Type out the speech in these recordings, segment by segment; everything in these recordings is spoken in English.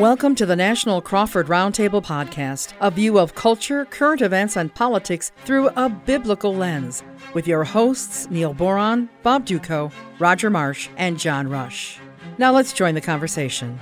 Welcome to the National Crawford Roundtable Podcast, a view of culture, current events, and politics through a biblical lens, with your hosts Neil Boron, Bob Dutko, Roger Marsh, and John Rush. Now let's join the conversation.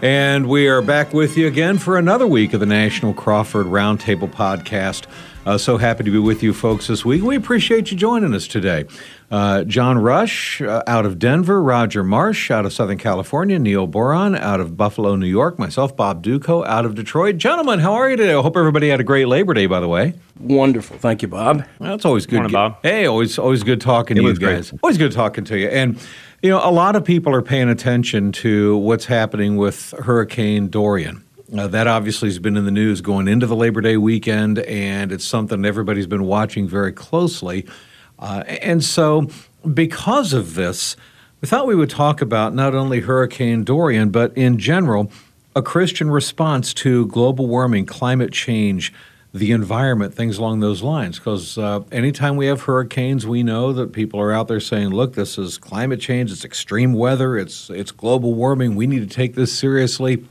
And we are back with you again for another week of the National Crawford Roundtable Podcast. Uh, so happy to be with you folks this week. We appreciate you joining us today. Uh, John Rush uh, out of Denver, Roger Marsh out of Southern California, Neil Boron out of Buffalo, New York, myself, Bob Dutko out of Detroit. Gentlemen, how are you today? I hope everybody had a great Labor Day, by the way. Wonderful. Thank you, Bob. Well, always good. Morning, Bob. Hey, always always good talking it to you guys. Great. Always good talking to you. And you know, a lot of people are paying attention to what's happening with Hurricane Dorian. Uh, that obviously has been in the news going into the Labor Day weekend, and it's something everybody's been watching very closely. Uh, and so, because of this, we thought we would talk about not only Hurricane Dorian, but in general, a Christian response to global warming, climate change, the environment, things along those lines. Because uh, anytime we have hurricanes, we know that people are out there saying, "Look, this is climate change. It's extreme weather. It's it's global warming. We need to take this seriously."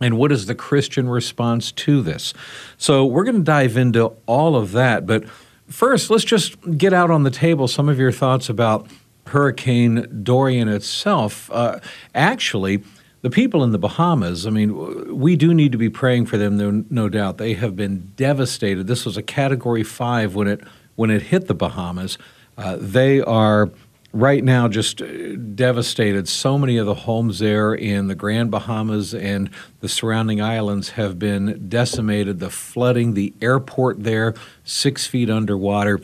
And what is the Christian response to this? So we're going to dive into all of that. But first, let's just get out on the table some of your thoughts about Hurricane Dorian itself. Uh, actually, the people in the Bahamas, I mean, we do need to be praying for them, no, no doubt. They have been devastated. This was a Category 5 when it, when it hit the Bahamas. Uh, they are right now just uh, devastated. So many of the homes there in the Grand Bahamas and the surrounding islands have been decimated. The flooding, the airport there, six feet underwater.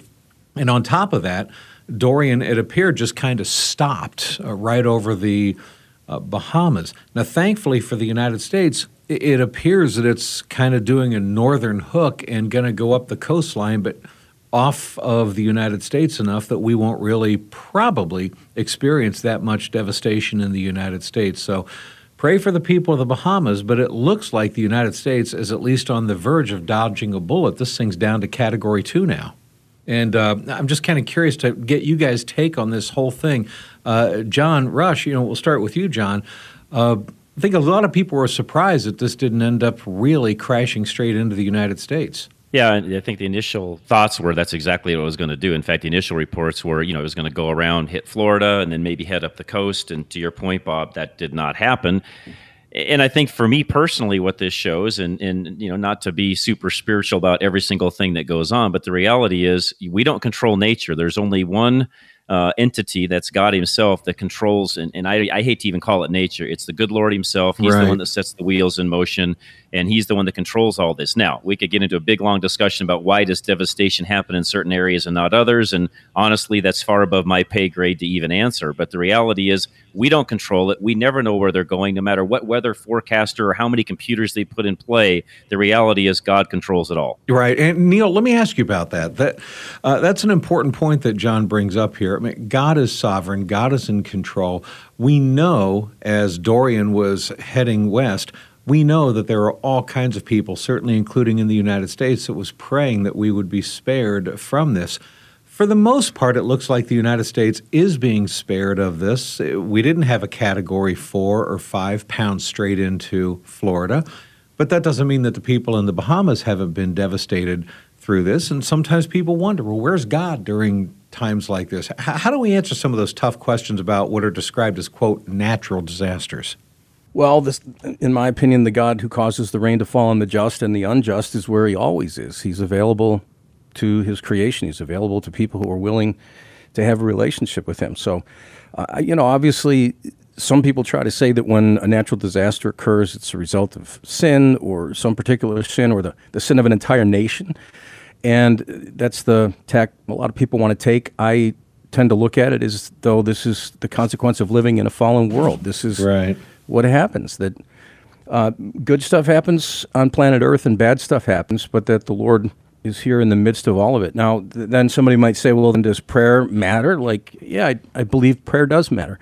And on top of that, Dorian, it appeared, just kind of stopped uh, right over the uh, Bahamas. Now, thankfully for the United States, it, it appears that it's kind of doing a northern hook and going to go up the coastline, but off of the United States enough that we won't really probably experience that much devastation in the United States. So pray for the people of the Bahamas, but it looks like the United States is at least on the verge of dodging a bullet. This thing's down to category two now. And uh, I'm just kind of curious to get you guys' take on this whole thing. Uh, John Rush, you know, we'll start with you, John. Uh, I think a lot of people were surprised that this didn't end up really crashing straight into the United States. Yeah, I think the initial thoughts were that's exactly what it was going to do. In fact, the initial reports were, you know, it was going to go around, hit Florida, and then maybe head up the coast. And to your point, Bob, that did not happen. And I think for me personally, what this shows, and, and you know, not to be super spiritual about every single thing that goes on, but the reality is we don't control nature. There's only one uh, entity that's God Himself that controls, and, and I, I, hate to even call it nature. It's the good Lord Himself. He's right. the one that sets the wheels in motion, and He's the one that controls all this. Now, we could get into a big long discussion about why does devastation happen in certain areas and not others, and honestly, that's far above my pay grade to even answer. But the reality is, we don't control it. We never know where they're going, no matter what weather forecaster or how many computers they put in play. The reality is, God controls it all. Right, and Neil, let me ask you about that. That uh, that's an important point that John brings up here. I mean, God is sovereign, God is in control. We know as Dorian was heading west, we know that there are all kinds of people, certainly including in the United States, that was praying that we would be spared from this. For the most part, it looks like the United States is being spared of this. We didn't have a category four or five pounds straight into Florida, but that doesn't mean that the people in the Bahamas haven't been devastated through this. And sometimes people wonder, well, where's God during times like this? How do we answer some of those tough questions about what are described as, quote, natural disasters? Well, this, in my opinion, the God who causes the rain to fall on the just and the unjust is where he always is. He's available to his creation, he's available to people who are willing to have a relationship with him. So, uh, you know, obviously, some people try to say that when a natural disaster occurs, it's a result of sin or some particular sin or the, the sin of an entire nation. And that's the tack a lot of people want to take. I tend to look at it as though this is the consequence of living in a fallen world. This is right. What happens. That uh, good stuff happens on planet Earth and bad stuff happens, but that the Lord is here in the midst of all of it. Now, th- then somebody might say, well, then does prayer matter? Like, yeah, I, I believe prayer does matter.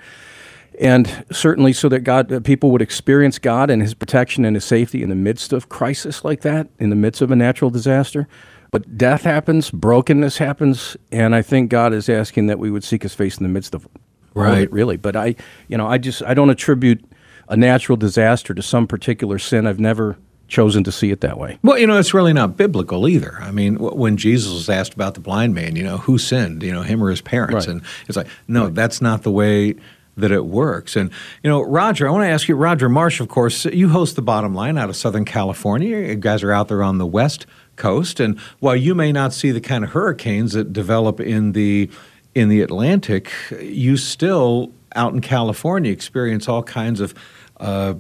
And certainly, so that God, uh, people would experience God and His protection and His safety in the midst of crisis like that, in the midst of a natural disaster. But death happens, brokenness happens, and I think God is asking that we would seek His face in the midst of it. right? It, really, but I, you know, I just I don't attribute a natural disaster to some particular sin. I've never chosen to see it that way. Well, you know, it's really not biblical either. I mean, when Jesus was asked about the blind man, you know, who sinned, you know, him or his parents, right. and it's like, no, right. that's not the way that it works. And, you know, Roger, I want to ask you, Roger Marsh, of course, you host the bottom line out of Southern California. You guys are out there on the West Coast. And while you may not see the kind of hurricanes that develop in the in the Atlantic, you still out in California experience all kinds of uh,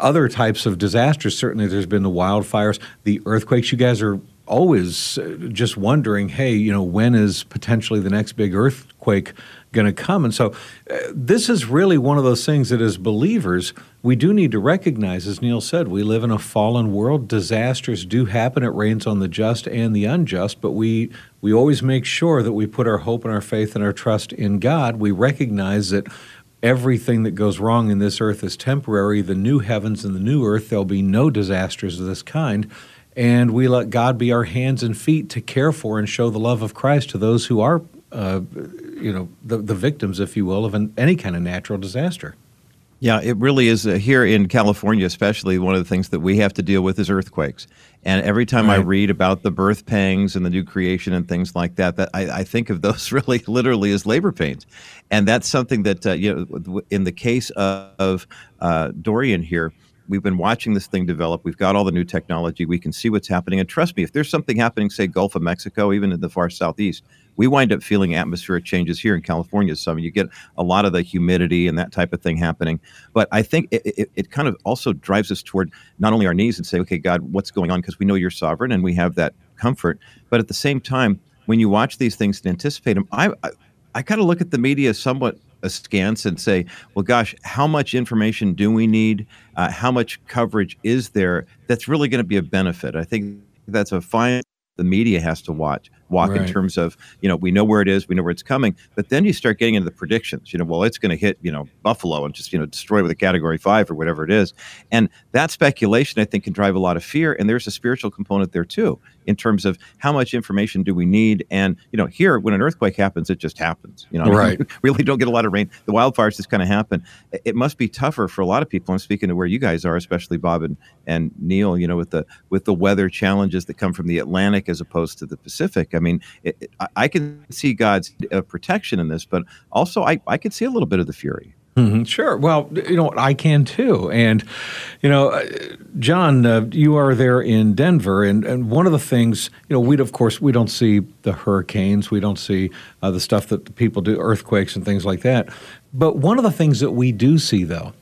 other types of disasters. Certainly, there's been the wildfires, the earthquakes. You guys are always uh, just wondering, hey, you know, when is potentially the next big earthquake going to come? And so, uh, this is really one of those things that, as believers, we do need to recognize. As Neil said, we live in a fallen world. Disasters do happen. It rains on the just and the unjust, but we we always make sure that we put our hope and our faith and our trust in God. We recognize that everything that goes wrong in this earth is temporary. The new heavens and the new earth, there'll be no disasters of this kind. And we let God be our hands and feet to care for and show the love of Christ to those who are, uh, you know, the, the victims, if you will, of an, any kind of natural disaster. Yeah, it really is. Uh, here in California, especially, one of the things that we have to deal with is earthquakes. And every time right. I read about the birth pangs and the new creation and things like that, that I, I think of those really literally as labor pains. And that's something that, uh, you know, in the case of uh, Dorian here, we've been watching this thing develop. We've got all the new technology. We can see what's happening. And trust me, if there's something happening, say Gulf of Mexico, even in the far southeast, we wind up feeling atmospheric changes here in California. So I mean, you get a lot of the humidity and that type of thing happening. But I think it, it, it kind of also drives us toward not only our knees and say, okay, God, what's going on? Because we know you're sovereign and we have that comfort. But at the same time, when you watch these things and anticipate them, I, I, I kind of look at the media somewhat askance and say, well, gosh, how much information do we need? Uh, how much coverage is there that's really going to be a benefit? I think that's a fine the media has to watch walk right. in terms of you know we know where it is we know where it's coming but then you start getting into the predictions you know well it's going to hit you know buffalo and just you know destroy with a category five or whatever it is and that speculation i think can drive a lot of fear and there's a spiritual component there too in terms of how much information do we need? And you know here when an earthquake happens it just happens you know? Right. Really don't get a lot of rain. The wildfires just kind of happen it must be tougher for a lot of people i'm speaking to where you guys are especially bob and, and neil you know with the with the weather challenges that come from the atlantic as opposed to the pacific. I mean it, it, I can see God's uh, protection in this, but also I, I can see a little bit of the fury. Mm-hmm. Sure. Well, you know, I can too. And, you know, uh, John, uh, you are there in Denver. And, and one of the things, you know, we, of course, we don't see the hurricanes, we don't see uh, the stuff that people do, earthquakes and things like that. But one of the things that we do see, though,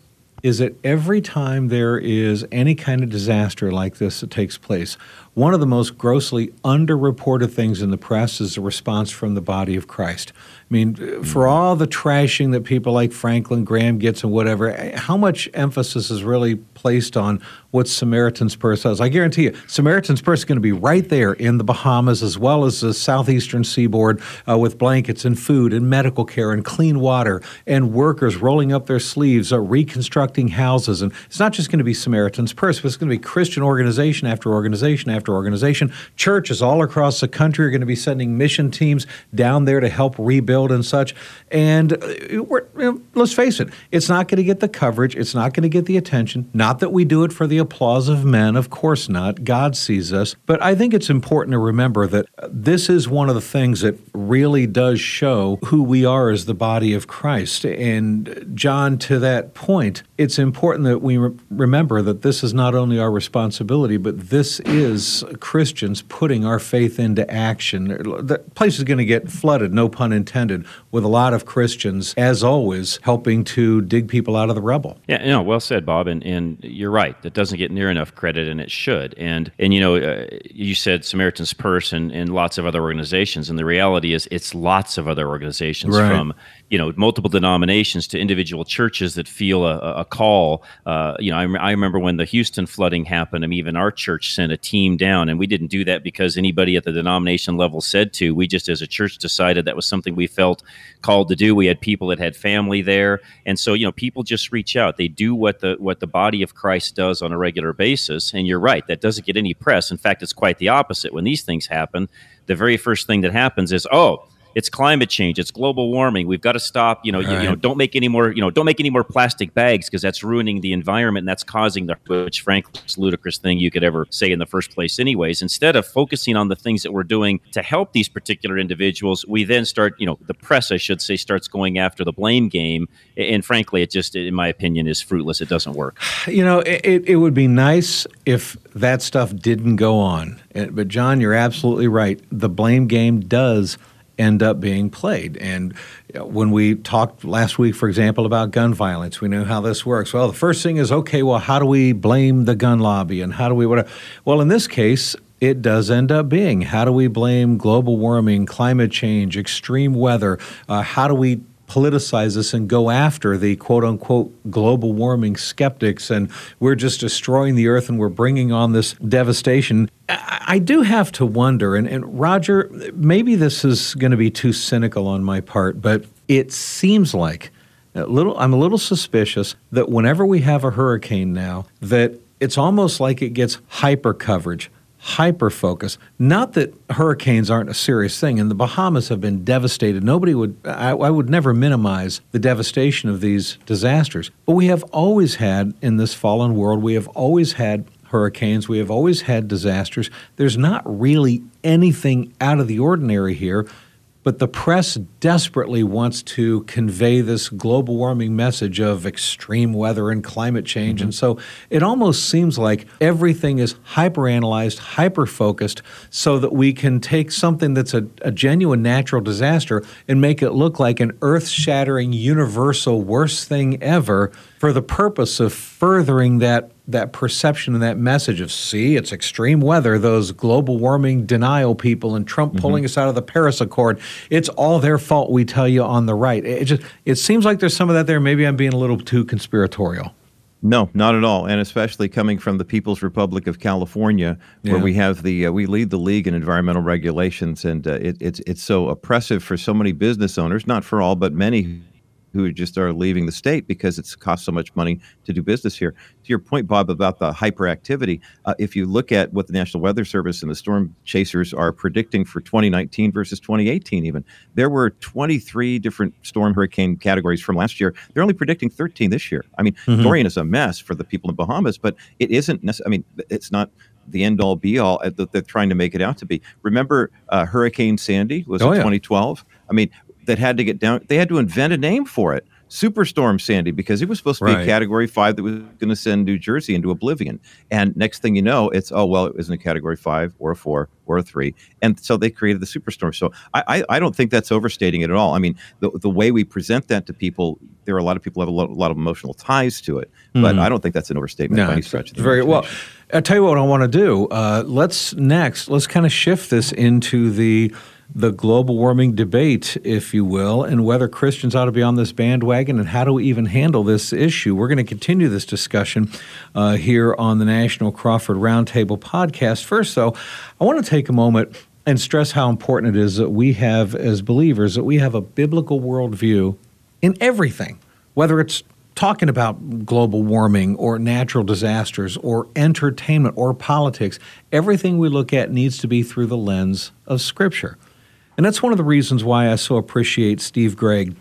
is that every time there is any kind of disaster like this that takes place, one of the most grossly underreported things in the press is the response from the body of Christ. I mean, for all the trashing that people like Franklin Graham gets and whatever, how much emphasis is really placed on what Samaritan's Purse does? I guarantee you, Samaritan's Purse is going to be right there in the Bahamas as well as the southeastern seaboard uh, with blankets and food and medical care and clean water and workers rolling up their sleeves, uh, reconstructing houses. And it's not just going to be Samaritan's Purse, but it's going to be Christian organization after organization after organization. Churches all across the country are going to be sending mission teams down there to help rebuild and such. And uh, let's face it, it's not going to get the coverage. It's not going to get the attention. Not that we do it for the applause of men, of course not. God sees us. But I think it's important to remember that this is one of the things that really does show who we are as the body of Christ. And John, to that point, it's important that we re- remember that this is not only our responsibility, but this is Christians putting our faith into action. The place is going to get flooded, no pun intended with a lot of Christians, as always, helping to dig people out of the rubble. Yeah, no, well said, Bob. And, and you're right. That doesn't get near enough credit, and it should. And, and you know, uh, you said Samaritan's Purse and, and lots of other organizations. And the reality is, it's lots of other organizations right. from you know multiple denominations to individual churches that feel a, a call. Uh, you know, I, I, remember when the Houston flooding happened. I mean, even our church sent a team down, and we didn't do that because anybody at the denomination level said to. We just, as a church, decided that was something we felt called to do. We had people that had family there, and so you know, people just reach out. They do what the what the body of Christ does on a regular basis. And you're right, that doesn't get any press. In fact, it's quite the opposite. When these things happen, the very first thing that happens is, oh it's climate change, it's global warming. We've got to stop. You know, you, you, know, don't make any more. You know, don't make any more plastic bags because that's ruining the environment and that's causing the which, frankly, is ludicrous thing you could ever say in the first place. Anyways, instead of focusing on the things that we're doing to help these particular individuals, we then start. You know, the press, I should say, starts going after the blame game, and frankly, it just, in my opinion, is fruitless. It doesn't work. You know, it, it would be nice if that stuff didn't go on. Eh, but John, you're absolutely right. The blame game does end up being played. And when we talked last week, for example, about gun violence, we know how this works. Well, the first thing is okay, well, how do we blame the gun lobby and how do we whatever? Well, in this case, it does end up being how do we blame global warming, climate change, extreme weather? Uh, how do we politicize this and go after the quote unquote global warming skeptics and we're just destroying the earth and we're bringing on this devastation. I, I do have to wonder, and, and Roger, maybe this is going to be too cynical on my part, but it seems like a little, I'm a little suspicious that whenever we have a hurricane now, that it's almost like it gets hyper coverage hyper focus. Not that hurricanes aren't a serious thing, and the Bahamas have been devastated. Nobody would, I, I, would never minimize the devastation of these disasters. But we have always had, in this fallen world, we have always had hurricanes, we have always had disasters. There's not really anything out of the ordinary here. But the press desperately wants to convey this global warming message of extreme weather and climate change. Mm-hmm. And so it almost seems like everything is hyper analyzed, hyper focused, so that we can take something that's a, a genuine natural disaster and make it look like an earth shattering, universal, worst thing ever for the purpose of furthering that that perception and that message of see it's extreme weather those global warming denial people and Trump mm-hmm. pulling us out of the Paris Accord. It's all their fault we tell you on the right. It just it seems like there's some of that there. Maybe I'm being a little too conspiratorial. No, not at all, and especially coming from the People's Republic of California, where yeah. we have the uh, we lead the league in environmental regulations, and uh, it, it's it's so oppressive for so many business owners, not for all, but many who just are leaving the state because it's cost so much money to do business here. To your point, Bob, about the hyperactivity, uh, if you look at what the National Weather Service and the storm chasers are predicting for 2019 versus 2018, even there were 23 different storm hurricane categories from last year. They're only predicting 13 this year. I mean, mm-hmm. Dorian is a mess for the people in Bahamas, but it isn't. Nece- I mean, it's not the end all be all that they're trying to make it out to be. Remember, uh, Hurricane Sandy was oh, in yeah. 2012. I mean, that had to get down. They had to invent a name for it. Superstorm Sandy because it was supposed to be right. a Category Five that was going to send New Jersey into oblivion. And next thing you know, it's oh well, it was in a Category Five or a Four or a Three, and so they created the Superstorm. So I, I, I don't think that's overstating it at all. I mean, the the way we present that to people, there are a lot of people have a lot, a lot of emotional ties to it, but mm-hmm. I don't think that's an overstatement no, by any stretch. very well. I'll tell you what I want to do. Uh, let's next let's kind of shift this into the the global warming debate, if you will, and whether Christians ought to be on this bandwagon and how do we even handle this issue. We're going to continue this discussion uh, here on the National Crawford Roundtable podcast. First, though, I want to take a moment and stress how important it is that we have, as believers, that we have a biblical worldview in everything, whether it's talking about global warming or natural disasters or entertainment or politics. Everything we look at needs to be through the lens of Scripture. And that's one of the reasons why I so appreciate Steve Gregg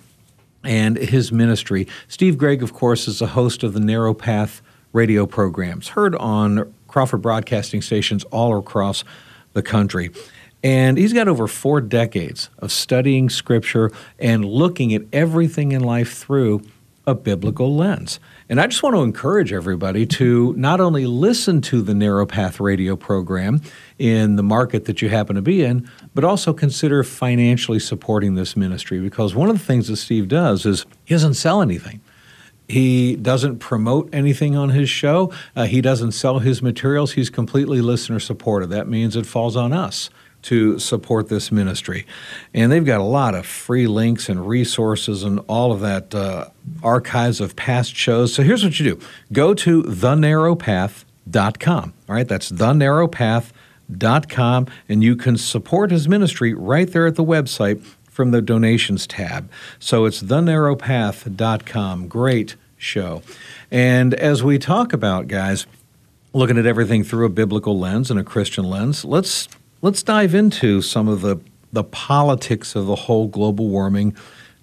and his ministry. Steve Gregg, of course, is a host of the Narrow Path radio programs, heard on Crawford broadcasting stations all across the country. And he's got over four decades of studying Scripture and looking at everything in life through a biblical lens. And I just want to encourage everybody to not only listen to the Narrow Path radio program in the market that you happen to be in, but also consider financially supporting this ministry because one of the things that Steve does is he doesn't sell anything. He doesn't promote anything on his show. Uh, he doesn't sell his materials. He's completely listener supported. That means it falls on us to support this ministry. And they've got a lot of free links and resources and all of that uh, archives of past shows. So here's what you do go to thenarrowpath.com. All right, that's thenarrowpath.com, and you can support his ministry right there at the website from the donations tab. So it's thenarrowpath.com. Great show. And as we talk about, guys, looking at everything through a biblical lens and a Christian lens, let's let's dive into some of the the politics of the whole global warming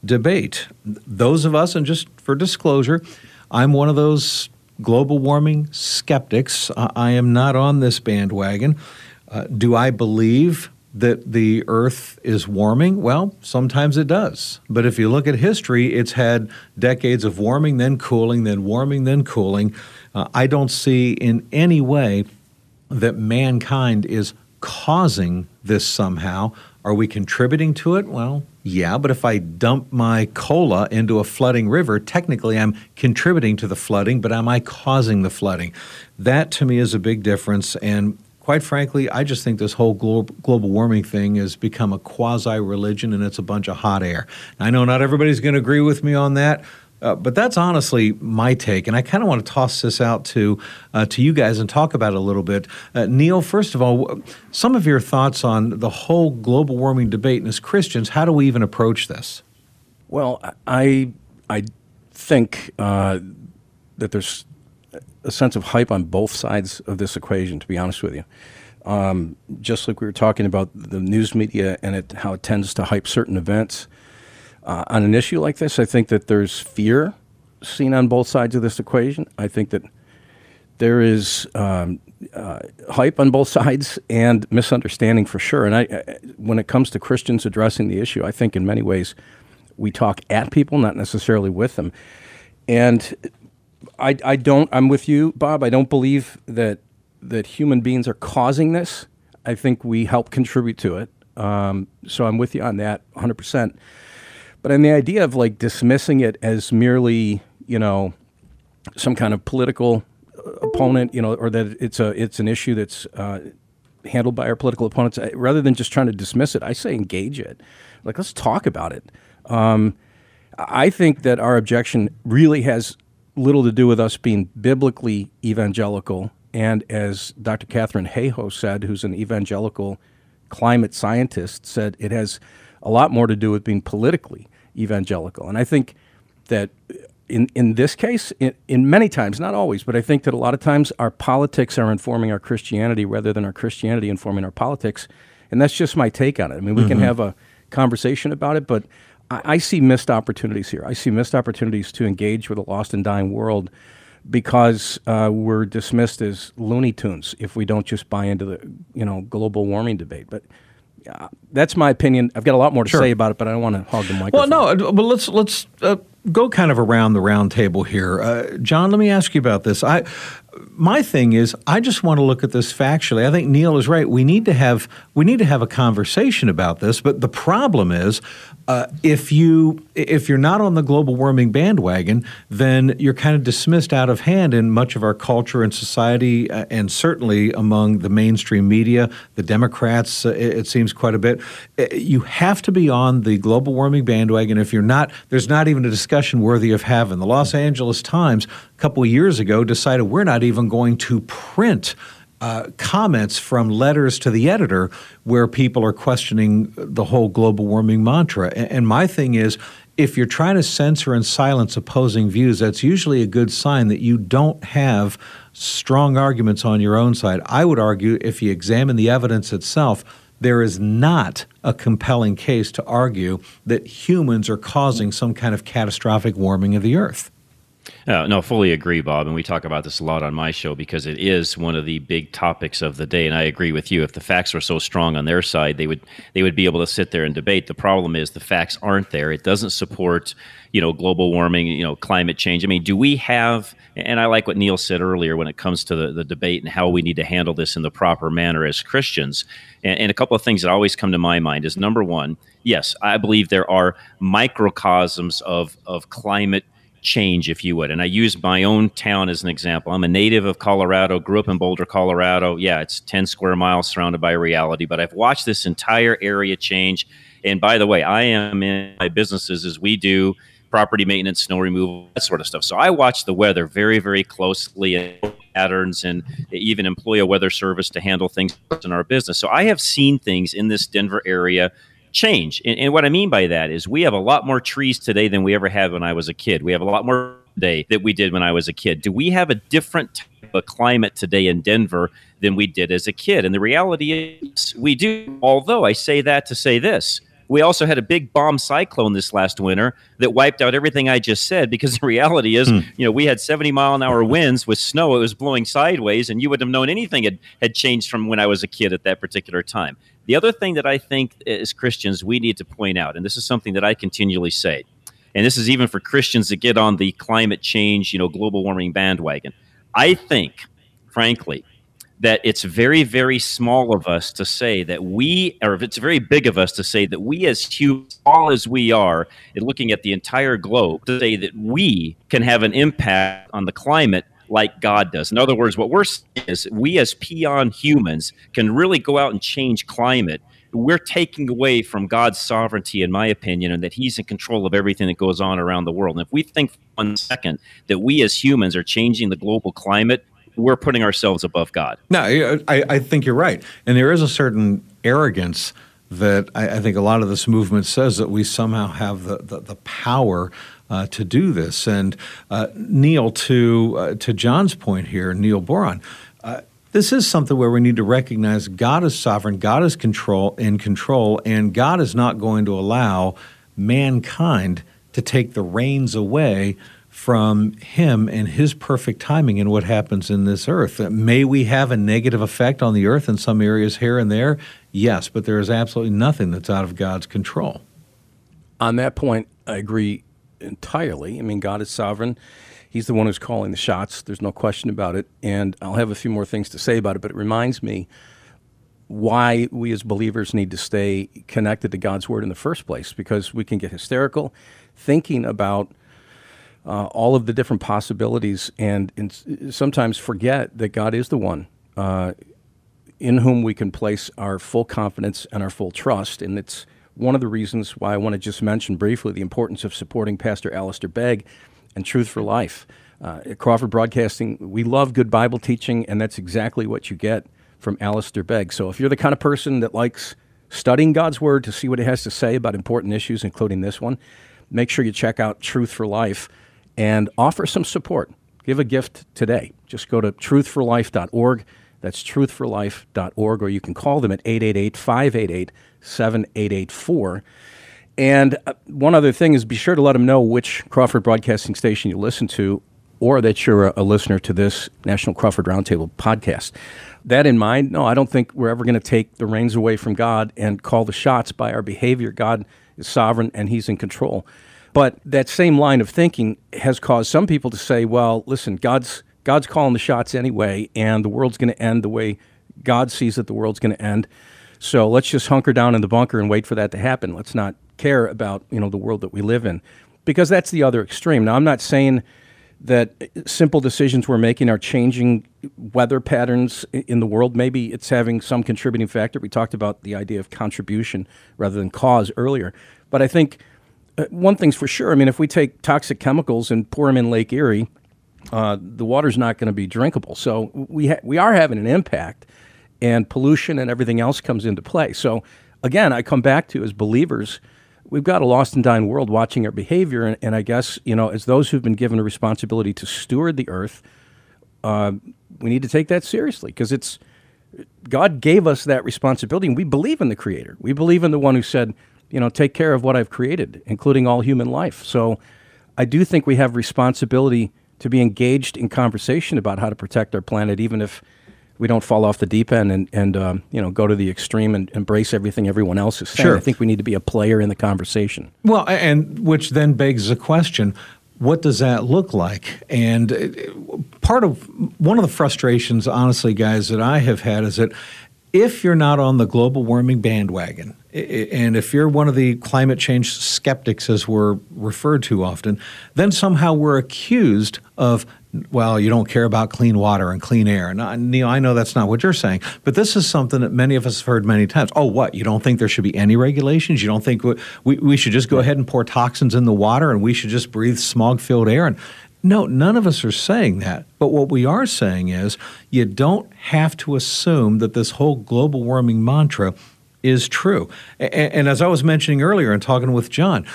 debate. Those of us, and just for disclosure, I'm one of those global warming skeptics. I am not on this bandwagon. Uh, do I believe that the Earth is warming? Well, sometimes it does. But if you look at history, it's had decades of warming, then cooling, then warming, then cooling. Uh, I don't see in any way that mankind is causing this somehow. Are we contributing to it? Well, yeah, but if I dump my cola into a flooding river, technically I'm contributing to the flooding, but am I causing the flooding? That to me is a big difference. And quite frankly, I just think this whole global warming thing has become a quasi religion and it's a bunch of hot air. I know not everybody's going to agree with me on that. Uh, but that's honestly my take, and I kind of want to toss this out to uh, to you guys and talk about it a little bit. Uh, Neil, first of all, some of your thoughts on the whole global warming debate, and as Christians, how do we even approach this? Well, I I think uh, that there's a sense of hype on both sides of this equation, to be honest with you. Um, just like we were talking about the news media and it, how it tends to hype certain events. Uh, on an issue like this, I think that there's fear seen on both sides of this equation. I think that there is um, uh, hype on both sides and misunderstanding for sure. And I, I, when it comes to Christians addressing the issue, I think in many ways we talk at people, not necessarily with them. And I, I don't. I'm with you, Bob. I don't believe that that human beings are causing this. I think we help contribute to it. Um, so I'm with you on that 100. percent But on the idea of like dismissing it as merely, you know, some kind of political uh, opponent, you know, or that it's a it's an issue that's uh, handled by our political opponents, rather than just trying to dismiss it, I say engage it. Like let's talk about it. Um, I think that our objection really has little to do with us being biblically evangelical. And as Dr. Katharine Hayhoe said, who's an evangelical climate scientist, said it has a lot more to do with being politically evangelical. And I think that in, in this case, in, in many times, not always, but I think that a lot of times our politics are informing our Christianity rather than our Christianity informing our politics. And that's just my take on it. I mean, we mm-hmm. can have a conversation about it, but I, I see missed opportunities here. I see missed opportunities to engage with a lost and dying world because uh, we're dismissed as Looney Tunes if we don't just buy into the you know global warming debate. But uh, that's my opinion. I've got a lot more to sure. say about it, but I don't want to hog the microphone. Well, no, but let's let's uh, go kind of around the round table here. Uh, John, let me ask you about this. I my thing is I just want to look at this factually. I think Neil is right. We need to have we need to have a conversation about this, but the problem is uh, if you if you're not on the global warming bandwagon, then you're kind of dismissed out of hand in much of our culture and society, uh, and certainly among the mainstream media, the Democrats. Uh, it, it, seems quite a bit. Uh, you have to be on the global warming bandwagon. If you're not, there's not even a discussion worthy of having. The Los Angeles Times a couple years ago decided we're not even going to print uh, comments from letters to the editor where people are questioning the whole global warming mantra. And, and my thing is, if you're trying to censor and silence opposing views, that's usually a good sign that you don't have strong arguments on your own side. I would argue if you examine the evidence itself, there is not a compelling case to argue that humans are causing some kind of catastrophic warming of the earth. Uh, no, fully agree, Bob. And we talk about this a lot on my show because it is one of the big topics of the day. And I agree with you. If the facts were so strong on their side, they would they would be able to sit there and debate. The problem is the facts aren't there. It doesn't support you know global warming, you know climate change. I mean, do we have? And I like what Neil said earlier when it comes to the, the debate and how we need to handle this in the proper manner as Christians. And, and a couple of things that always come to my mind is number one, yes, I believe there are microcosms of of climate change, if you would. And I use my own town as an example. I'm a native of Colorado, grew up in Boulder, Colorado. Yeah, it's 10 square miles surrounded by reality, but I've watched this entire area change. And by the way, I am in my businesses as we do property maintenance, snow removal, that sort of stuff. So I watch the weather very, very closely and patterns and even employ a weather service to handle things in our business. So I have seen things in this Denver area change. And, and, what I mean by that is we have a lot more trees today than we ever had when I was a kid. We have a lot more day that we did when I was a kid? Do we have a different type of climate today in Denver than we did as a kid? And the reality is we do. Although I say that to say this. We also had a big bomb cyclone this last winter that wiped out everything I just said because the reality is, hmm. you know, we had 70 mile an hour winds with snow. It was blowing sideways, and you wouldn't have known anything had, had changed from when I was a kid at that particular time. The other thing that I think as Christians we need to point out, and this is something that I continually say, and this is even for Christians that get on the climate change, you know, global warming bandwagon. I think, frankly, that it's very, very small of us to say that we, or if it's very big of us to say that we as humans, all as we are, and looking at the entire globe, to say that we can have an impact on the climate like God does. In other words, what we're saying is we as peon humans can really go out and change climate. We're taking away from God's sovereignty, in my opinion, and that He's in control of everything that goes on around the world. And if we think for one second that we as humans are changing the global climate, we're putting ourselves above God. No, I, I think you're right. And there is a certain arrogance that I, I, think a lot of this movement says that we somehow have the, the, the power uh, to do this. And uh, Neil, to uh, to John's point here, Neil Boron, uh, this is something where we need to recognize God is sovereign, God is control in control, and God is not going to allow mankind to take the reins away from him and his perfect timing in what happens in this earth. May we have a negative effect on the earth in some areas here and there? Yes, but there is absolutely nothing that's out of God's control. On that point, I agree entirely. I mean, God is sovereign. He's the one who's calling the shots. There's no question about it. And I'll have a few more things to say about it, but it reminds me why we as believers need to stay connected to God's word in the first place because we can get hysterical thinking about uh, all of the different possibilities and, and, sometimes forget that God is the one uh, in whom we can place our full confidence and our full trust. And it's one of the reasons why I want to just mention briefly the importance of supporting Pastor Alistair Begg and Truth for Life. Uh, at Crawford Broadcasting, we love good Bible teaching, and that's exactly what you get from Alistair Begg. So if you're the kind of person that likes studying God's Word to see what it has to say about important issues, including this one, make sure you check out Truth for Life and offer some support. Give a gift today. Just go to truthforlife.org. That's truthforlife.org, or you can call them at 888 588 7884. And uh, one other thing is be sure to let them know which Crawford Broadcasting station you listen to or that you're a, a listener to this National Crawford Roundtable podcast. That in mind, no, I don't think we're ever going to take the reins away from God and call the shots by our behavior. God is sovereign and He's in control. But that same line of thinking has caused some people to say, well, listen, God's, God's calling the shots anyway, and the world's going to end the way God sees that the world's going to end. So let's just hunker down in the bunker and wait for that to happen. Let's not care about you know the world that we live in, because that's the other extreme. Now I'm not saying that simple decisions we're making are changing weather patterns in the world. Maybe it's having some contributing factor. We talked about the idea of contribution rather than cause earlier, but I think uh, one thing's for sure. I mean, if we take toxic chemicals and pour them in Lake Erie, uh, the water's not going to be drinkable. So we ha- we are having an impact and pollution and everything else comes into play. So, again, I come back to as believers, we've got a lost and dying world watching our behavior. And, and I guess, you know, as those who've been given a responsibility to steward the earth, uh, we need to take that seriously because it's God gave us that responsibility and we believe in the Creator. We believe in the one who said, you know, take care of what I've created, including all human life. So I do think we have responsibility to be engaged in conversation about how to protect our planet, even if we don't fall off the deep end and, and um, you know go to the extreme and embrace everything everyone else is saying. Sure. I think we need to be a player in the conversation. Well, and which then begs the question: What does that look like? And uh, part of one of the frustrations, honestly, guys, that I have had is that if you're not on the global warming bandwagon, and if you're one of the climate change skeptics, as we're referred to often, then somehow we're accused of well, you don't care about clean water and clean air. And Neil, I know that's not what you're saying, but this is something that many of us have heard many times. Oh, what? You don't think there should be any regulations? You don't think we, we should just go ahead and pour toxins in the water and we should just breathe smog filled air? And no, none of us are saying that. But what we are saying is you don't have to assume that this whole global warming mantra is true. And, and, as I was mentioning earlier and talking with John,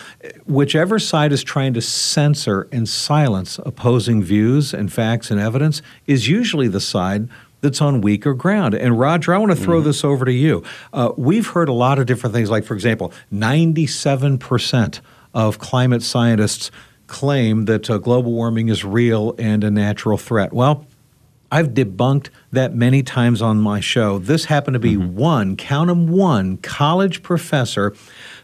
whichever side is trying to censor and silence opposing views and facts and evidence is usually the side that's on weaker ground. And Roger, I want to throw mm-hmm. this over to you. Uh, we've heard a lot of different things, like, for example, 97% of climate scientists claim that uh, global warming is real and a natural threat. Well, I've debunked that many times on my show. This happened to be mm-hmm. one, count them one, college professor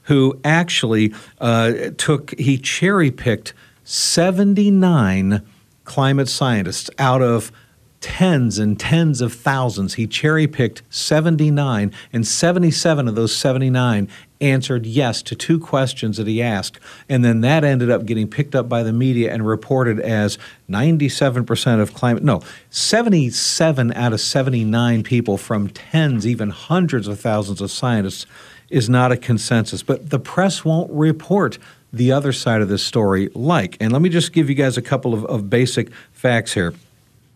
who actually uh, took, he cherry picked 79 climate scientists out of tens and tens of thousands. He cherry picked 79, and 77 of those 79 answered yes to two questions that he asked. And then that ended up getting picked up by the media and reported as 97% of climate. No, 77 out of 79 people from tens, even hundreds of thousands of scientists is not a consensus. But the press won't report the other side of this story like. And let me just give you guys a couple of, of basic facts here.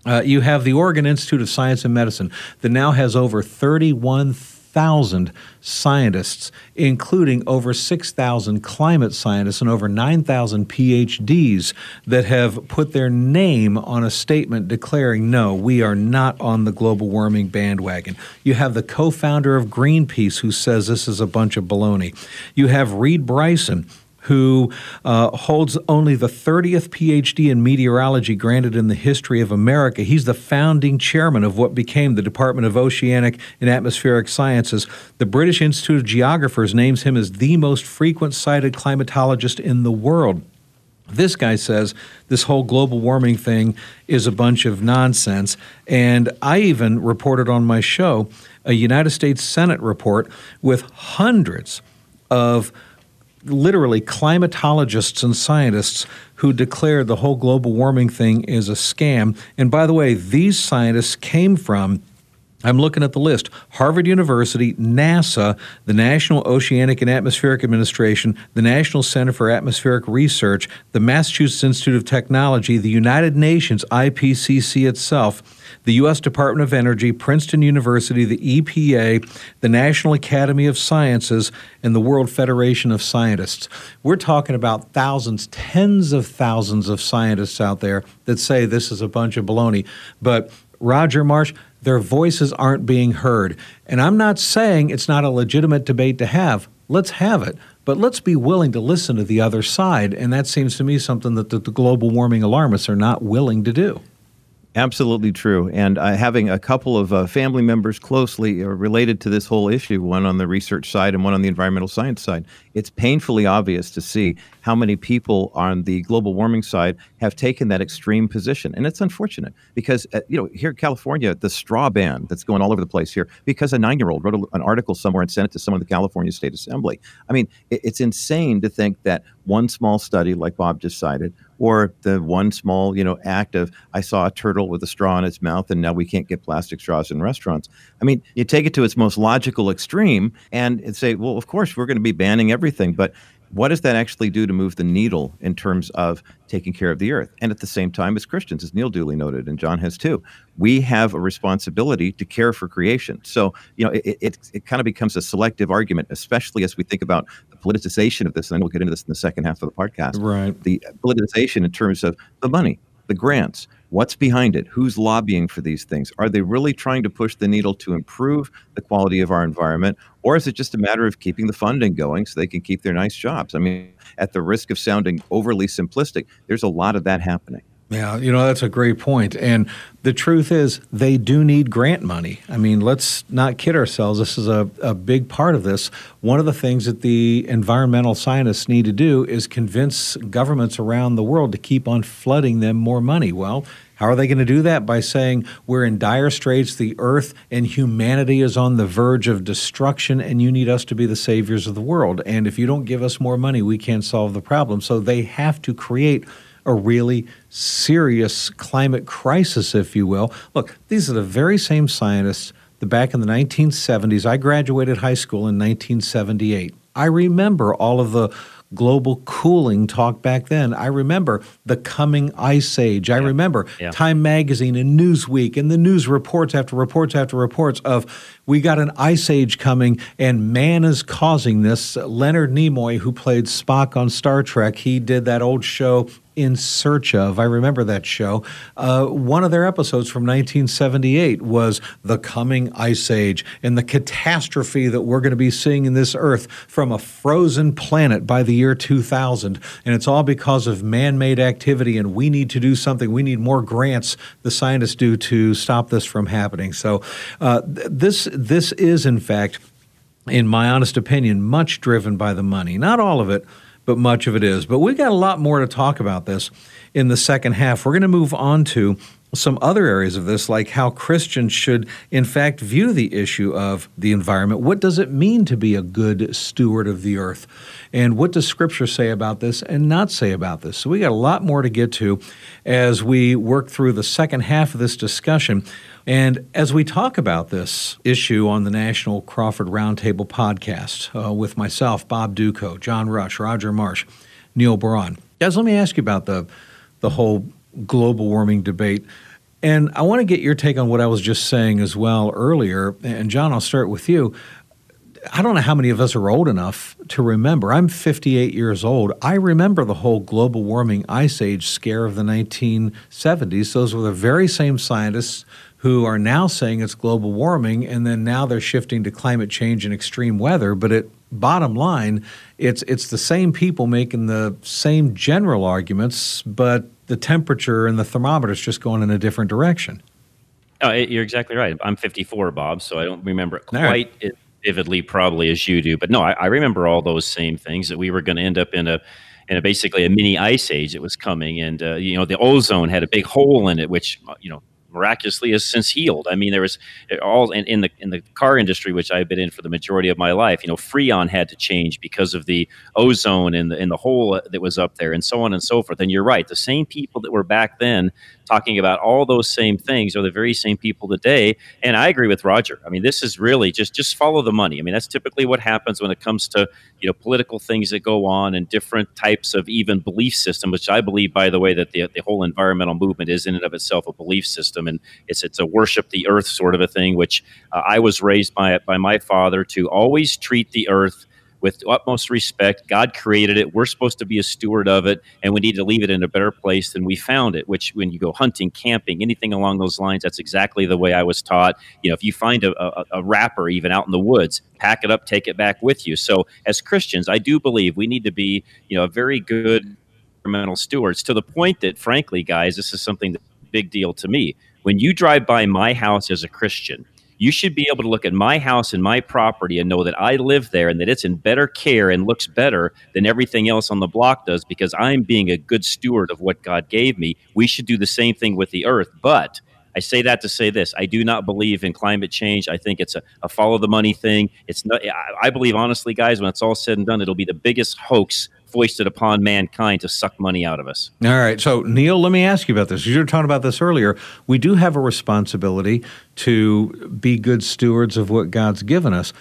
Uh, you have the Oregon Institute of Science and Medicine that now has over 31,000 scientists, including over 6,000 climate scientists and over 9,000 PhDs that have put their name on a statement declaring, no, we are not on the global warming bandwagon. You have the co founder of Greenpeace who says this is a bunch of baloney. You have Reid Bryson who uh, holds only the 30th PhD in meteorology granted in the history of America. He's the founding chairman of what became the Department of Oceanic and Atmospheric Sciences. The British Institute of Geographers names him as the most frequent cited climatologist in the world. This guy says this whole global warming thing is a bunch of nonsense. And I even reported on my show a United States Senate report with hundreds of literally climatologists and scientists who declared the whole global warming thing is a scam. And by the way, these scientists came from I'm looking at the list Harvard University, NASA, the National Oceanic and Atmospheric Administration, the National Center for Atmospheric Research, the Massachusetts Institute of Technology, the United Nations, IPCC itself the U.S. Department of Energy, Princeton University, the EPA, the National Academy of Sciences, and the World Federation of Scientists. We're talking about thousands, tens of thousands of scientists out there that say this is a bunch of baloney. But Roger Marsh, their voices aren't being heard. And I'm not saying it's not a legitimate debate to have. Let's have it. But let's be willing to listen to the other side. And that seems to me something that the, the global warming alarmists are not willing to do. Absolutely true. And uh, having a couple of uh, family members closely uh, related to this whole issue, one on the research side and one on the environmental science side, it's painfully obvious to see how many people on the global warming side have taken that extreme position. And it's unfortunate because, uh, you know, here in California, the straw ban that's going all over the place here, because a nine year old wrote a, an article somewhere and sent it to someone in the California State Assembly. I mean, it, it's insane to think that one small study, like Bob just cited, or the one small, you know, act of I saw a turtle with a straw in its mouth and now we can't get plastic straws in restaurants. I mean, you take it to its most logical extreme and say, well, of course we're going to be banning everything, but what does that actually do to move the needle in terms of taking care of the earth? And at the same time, as Christians, as Neil duly noted, and John has too, we have a responsibility to care for creation. So, you know, it, it, it kind of becomes a selective argument, especially as we think about the politicization of this. And we'll get into this in the second half of the podcast. Right. The politicization in terms of the money, the grants, What's behind it? Who's lobbying for these things? Are they really trying to push the needle to improve the quality of our environment? Or is it just a matter of keeping the funding going so they can keep their nice jobs? I mean, at the risk of sounding overly simplistic, there's a lot of that happening. Yeah, you know, that's a great point. And the truth is, they do need grant money. I mean, let's not kid ourselves. This is a, a big part of this. One of the things that the environmental scientists need to do is convince governments around the world to keep on flooding them more money. Well, how are they going to do that? By saying we're in dire straits, the earth and humanity is on the verge of destruction, and you need us to be the saviors of the world. And if you don't give us more money, we can't solve the problem. So they have to create a really serious climate crisis, if you will. Look, these are the very same scientists that back in the 1970s, I graduated high school in 1978. I remember all of the global cooling talk back then. I remember the coming ice age. I remember Yeah. Time Magazine and Newsweek and the news reports after reports after reports of we got an ice age coming and man is causing this. Leonard Nimoy, who played Spock on Star Trek, he did that old show in search of. I remember that show. Uh, one of their episodes from 1978 was the coming ice age and the catastrophe that we're going to be seeing in this Earth from a frozen planet by the year 2000. And it's all because of man made activity, and we need to do something. We need more grants, the scientists do, to stop this from happening. So, uh, th- this, this is, in fact, in my honest opinion, much driven by the money. Not all of it, but much of it is. But we've got a lot more to talk about this in the second half. We're going to move on to some other areas of this, like how Christians should, in fact, view the issue of the environment. What does it mean to be a good steward of the earth? And what does Scripture say about this and not say about this? So we got a lot more to get to as we work through the second half of this discussion. And as we talk about this issue on the National Crawford Roundtable podcast uh, with myself, Bob Dutko, John Rush, Roger Marsh, Neil Boron, guys, let me ask you about the the whole global warming debate. And I want to get your take on what I was just saying as well earlier. And John, I'll start with you. I don't know how many of us are old enough to remember. I'm 58 years old. I remember the whole global warming ice age scare of the 1970s. Those were the very same scientists who are now saying it's global warming, and then now they're shifting to climate change and extreme weather. But at bottom line, it's it's the same people making the same general arguments, but the temperature and the thermometer is just going in a different direction. Oh, you're exactly right. I'm 54, Bob, so I don't remember it quite right. as vividly, probably as you do. But no, I, I remember all those same things that we were going to end up in a in a basically a mini ice age that was coming, and uh, you know the ozone had a big hole in it, which you know miraculously has since healed. I mean, there was eh, all in, in the in the car industry, which I've been in for the majority of my life. You know, Freon had to change because of the ozone and the in the hole that was up there, and so on and so forth. And you're right, the same people that were back then talking about all those same things are the very same people today. And I agree with Roger. I mean, this is really just just follow the money. I mean, that's typically what happens when it comes to you know political things that go on and different types of even belief system. Which I believe, by the way, that the the whole environmental movement is in and of itself a belief system, and it's it's a worship the earth sort of a thing. Which uh, I was raised by by my father to always treat the earth with utmost respect. God created it. We're supposed to be a steward of it, and we need to leave it in a better place than we found it. Which, when you go hunting, camping, anything along those lines, that's exactly the way I was taught. You know, if you find a, a, a wrapper even out in the woods, pack it up, take it back with you. So, as Christians, I do believe we need to be, you know, very good environmental stewards to the point that, frankly, guys, this is something that's a big deal to me. When you drive by my house as a Christian, you should be able to look at my house and my property and know that I live there and that it's in better care and looks better than everything else on the block does because I'm being a good steward of what God gave me. We should do the same thing with the earth. But I say that to say this: I do not believe in climate change. I think it's a, a follow the money thing. It's not. I, I believe honestly, guys, when it's all said and done, it'll be the biggest hoax foisted upon mankind to suck money out of us. All right. So, Neil, let me ask you about this. You were talking about this earlier. We do have a responsibility to be good stewards of what God's given us.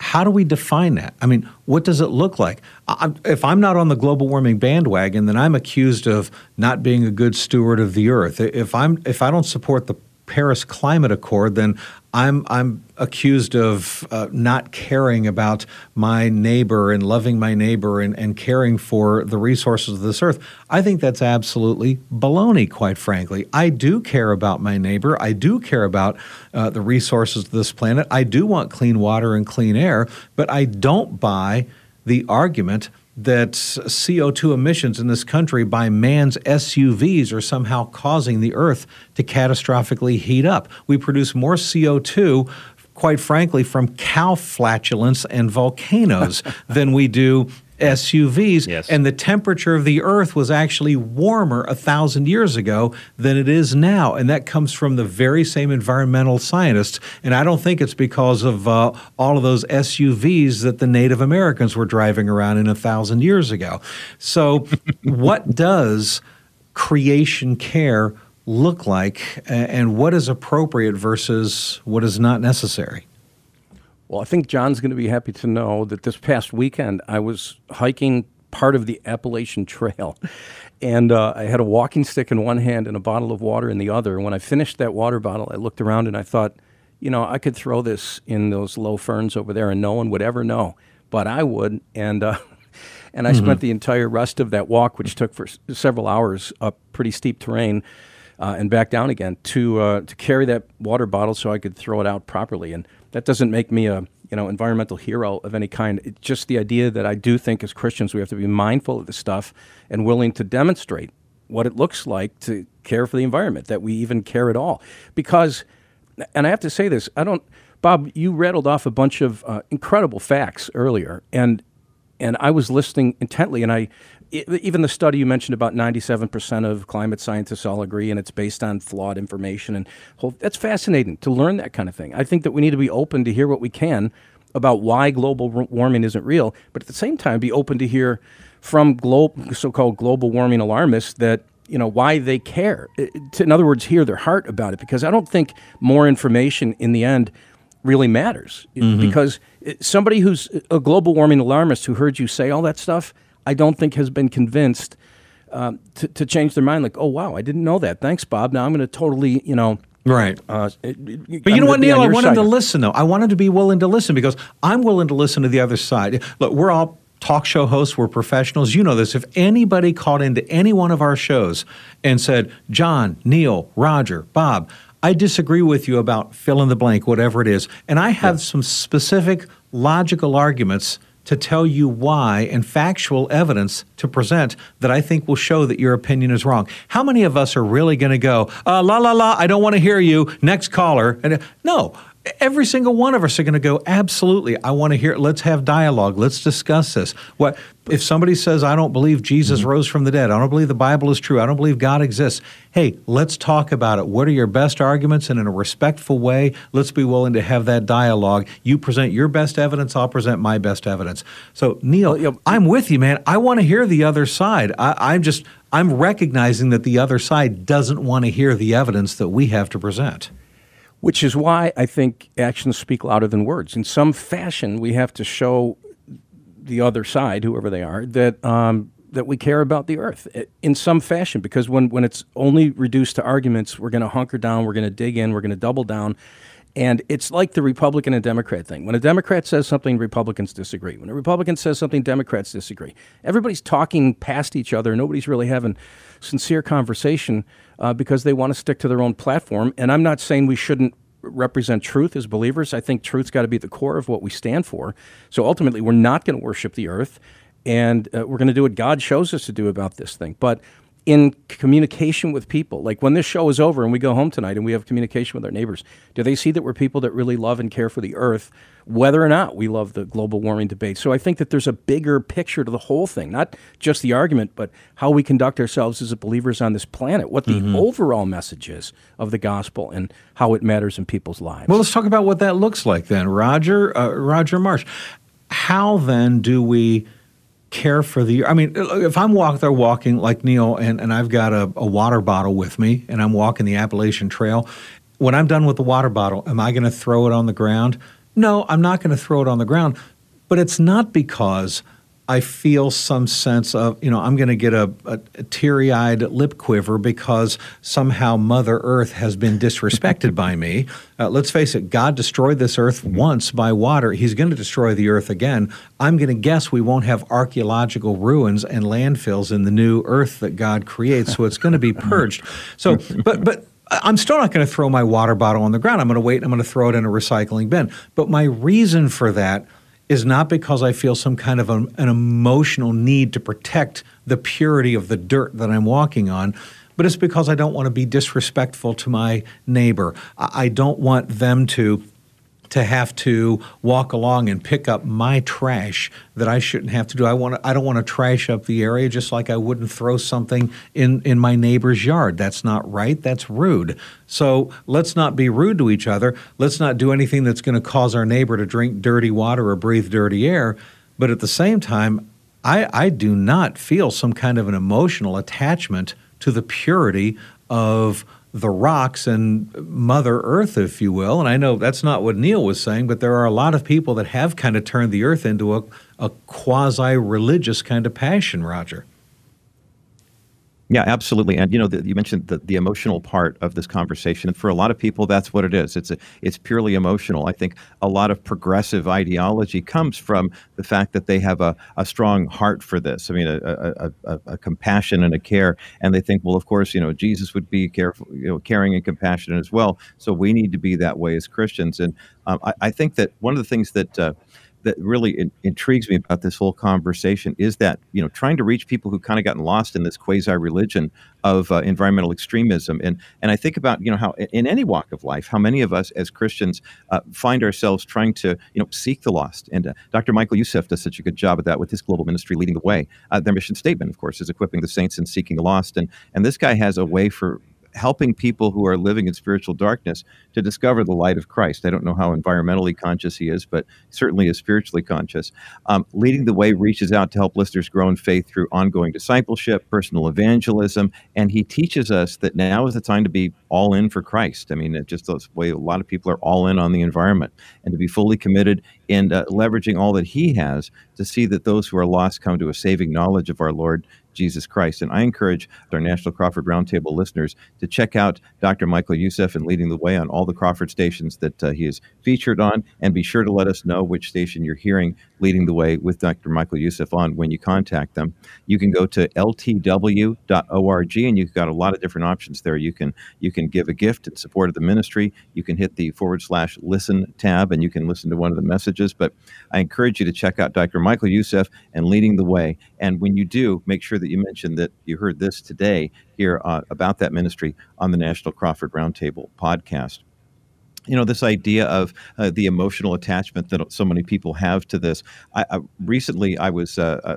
How do we define that? I mean, what does it look like? I, if I'm not on the global warming bandwagon, then I'm accused of not being a good steward of the earth. If I'm if I don't support the Paris Climate Accord, then I'm I'm accused of uh, not caring about my neighbor and loving my neighbor and, and caring for the resources of this earth. I think that's absolutely baloney, quite frankly. I do care about my neighbor. I do care about uh, the resources of this planet. I do want clean water and clean air, but I don't buy the argument that CO2 emissions in this country by man's SUVs are somehow causing the earth to catastrophically heat up. We produce more CO2, quite frankly, from cow flatulence and volcanoes than we do SUVs. Yes. And the temperature of the earth was actually warmer a thousand years ago than it is now. And that comes from the very same environmental scientists. And I don't think it's because of uh, all of those SUVs that the Native Americans were driving around in a thousand years ago. So, what does creation care look like, and what is appropriate versus what is not necessary? Well, I think John's going to be happy to know that this past weekend I was hiking part of the Appalachian Trail. And uh, I had a walking stick in one hand and a bottle of water in the other. And when I finished that water bottle, I looked around and I thought, you know, I could throw this in those low ferns over there and no one would ever know, but I would. And uh, and I mm-hmm. spent the entire rest of that walk, which took for s- several hours up pretty steep terrain, uh, and back down again to uh, to carry that water bottle so I could throw it out properly. And that doesn't make me a you know environmental hero of any kind. It's just the idea that I do think as Christians we have to be mindful of this stuff and willing to demonstrate what it looks like to care for the environment, that we even care at all. Because, and I have to say this, I don't. Bob, you rattled off a bunch of uh, incredible facts earlier, and and I was listening intently, and I even the study you mentioned about 97% of climate scientists all agree and it's based on flawed information and whole, that's fascinating to learn that kind of thing. I think that we need to be open to hear what we can about why global warming isn't real but at the same time be open to hear from glo- so-called global warming alarmists that you know why they care. In other words hear their heart about it because i don't think more information in the end really matters. Mm-hmm. because somebody who's a global warming alarmist who heard you say all that stuff, I don't think has been convinced um, to, to change their mind. Like, oh wow, I didn't know that. Thanks, Bob. Now I'm going to totally, you know, Right. Uh, but you I'm know what, Neil? I wanted to listen, though. I wanted to be willing to listen because I'm willing to listen to the other side. Look, we're all talk show hosts, we're professionals. You know this. If anybody called into any one of our shows and said, John, Neil, Roger, Bob, I disagree with you about fill in the blank, whatever it is. And I have yeah. some specific logical arguments to tell you why and factual evidence to present that I think will show that your opinion is wrong. How many of us are really going to go, uh, la, la, la, I don't want to hear you, next caller? And, uh, no, every single one of us are going to go absolutely i want to hear it. let's have dialogue let's discuss this. What if somebody says i don't believe jesus mm-hmm. rose from the dead i don't believe the bible is true i don't believe god exists hey let's talk about it. What are your best arguments? And in a respectful way let's be willing to have that dialogue. You present your best evidence i'll present my best evidence. So neil well, you know, i'm with you man. I want to hear the other side. I, i'm just i'm recognizing that the other side doesn't want to hear the evidence that we have to present which is why I think actions speak louder than words. In some fashion, we have to show the other side, whoever they are, that um, that we care about the earth in some fashion. Because when when it's only reduced to arguments, we're going to hunker down, we're going to dig in, we're going to double down. And it's like the Republican and Democrat thing. When a Democrat says something, Republicans disagree. When a Republican says something, Democrats disagree. Everybody's talking past each other. Nobody's really having sincere conversation uh, because they want to stick to their own platform. And I'm not saying we shouldn't represent truth as believers. I think truth's got to be at the core of what we stand for. So ultimately, we're not going to worship the earth, and uh, we're going to do what God shows us to do about this thing. But in communication with people. Like when this show is over and we go home tonight and we have communication with our neighbors, do they see that we're people that really love and care for the earth, whether or not we love the global warming debate? So I think that there's a bigger picture to the whole thing, not just the argument, but how we conduct ourselves as believers on this planet, what the mm-hmm. overall message is of the gospel and how it matters in people's lives. Well, let's talk about what that looks like then. Roger, uh, Roger Marsh, how then do we care for the i mean if i'm walking there walking like neil and, and i've got a, a water bottle with me and i'm walking the appalachian trail when i'm done with the water bottle am i going to throw it on the ground? No i'm not going to throw it on the ground. But it's not because I feel some sense of, you know, I'm going to get a, a, a teary eyed lip quiver because somehow Mother Earth has been disrespected by me. Uh, let's face it, God destroyed this earth once by water. He's going to destroy the earth again. I'm going to guess we won't have archaeological ruins and landfills in the new earth that God creates, so it's going to be purged. So, but, but, I'm still not going to throw my water bottle on the ground. I'm going to wait and I'm going to throw it in a recycling bin. But my reason for that is not because I feel some kind of a, an emotional need to protect the purity of the dirt that I'm walking on, but it's because I don't want to be disrespectful to my neighbor. I don't want them to to have to walk along and pick up my trash that I shouldn't have to do. I want to, I don't want to trash up the area just like I wouldn't throw something in in my neighbor's yard. That's not right. That's rude. So let's not be rude to each other. Let's not do anything that's going to cause our neighbor to drink dirty water or breathe dirty air. But at the same time, I, I do not feel some kind of an emotional attachment to the purity of the rocks and Mother Earth, if you will. And I know that's not what Neil was saying, but there are a lot of people that have kind of turned the earth into a, a quasi religious kind of passion, Roger. Yeah, absolutely. And you know, the, you mentioned the, the emotional part of this conversation, and for a lot of people, that's what it is. It's a, it's purely emotional. I think a lot of progressive ideology comes from the fact that they have a, a strong heart for this. I mean, a, a, a, a compassion and a care, and they think, well, of course, you know, Jesus would be careful, you know, caring and compassionate as well. So we need to be that way as Christians. And um, I, I, think that one of the things that uh, that really in, intrigues me about this whole conversation is that you know trying to reach people who kind of gotten lost in this quasi religion of uh, environmental extremism. And and I think about you know how in any walk of life how many of us as Christians uh, find ourselves trying to you know seek the lost. And uh, Dr. Michael Youssef does such a good job of that with his global ministry leading the way. Uh, their mission statement of course is equipping the saints and seeking the lost. And and this guy has a way for helping people who are living in spiritual darkness to discover the light of Christ. I don't know how environmentally conscious he is, but certainly is spiritually conscious. Um, leading the way reaches out to help listeners grow in faith through ongoing discipleship, personal evangelism, and he teaches us that now is the time to be all in for Christ. I mean, it just the way a lot of people are all in on the environment and to be fully committed in uh, leveraging all that he has to see that those who are lost come to a saving knowledge of our Lord Jesus Christ. And I encourage our National Crawford Roundtable listeners to check out Dr. Michael Youssef and Leading the Way on all the Crawford stations that uh, he is featured on. And be sure to let us know which station you're hearing Leading the Way with Dr. Michael Youssef on when you contact them. You can go to ltw.org and you've got a lot of different options there. You can you can give a gift in support of the ministry. You can hit the forward slash listen tab and you can listen to one of the messages. But I encourage you to check out Dr. Michael Youssef and Leading the Way. And when you do, make sure that you mentioned that you heard this today here uh, about that ministry on the National Crawford Roundtable podcast. You know this idea of uh, the emotional attachment that so many people have to this. I, I recently i was uh, uh,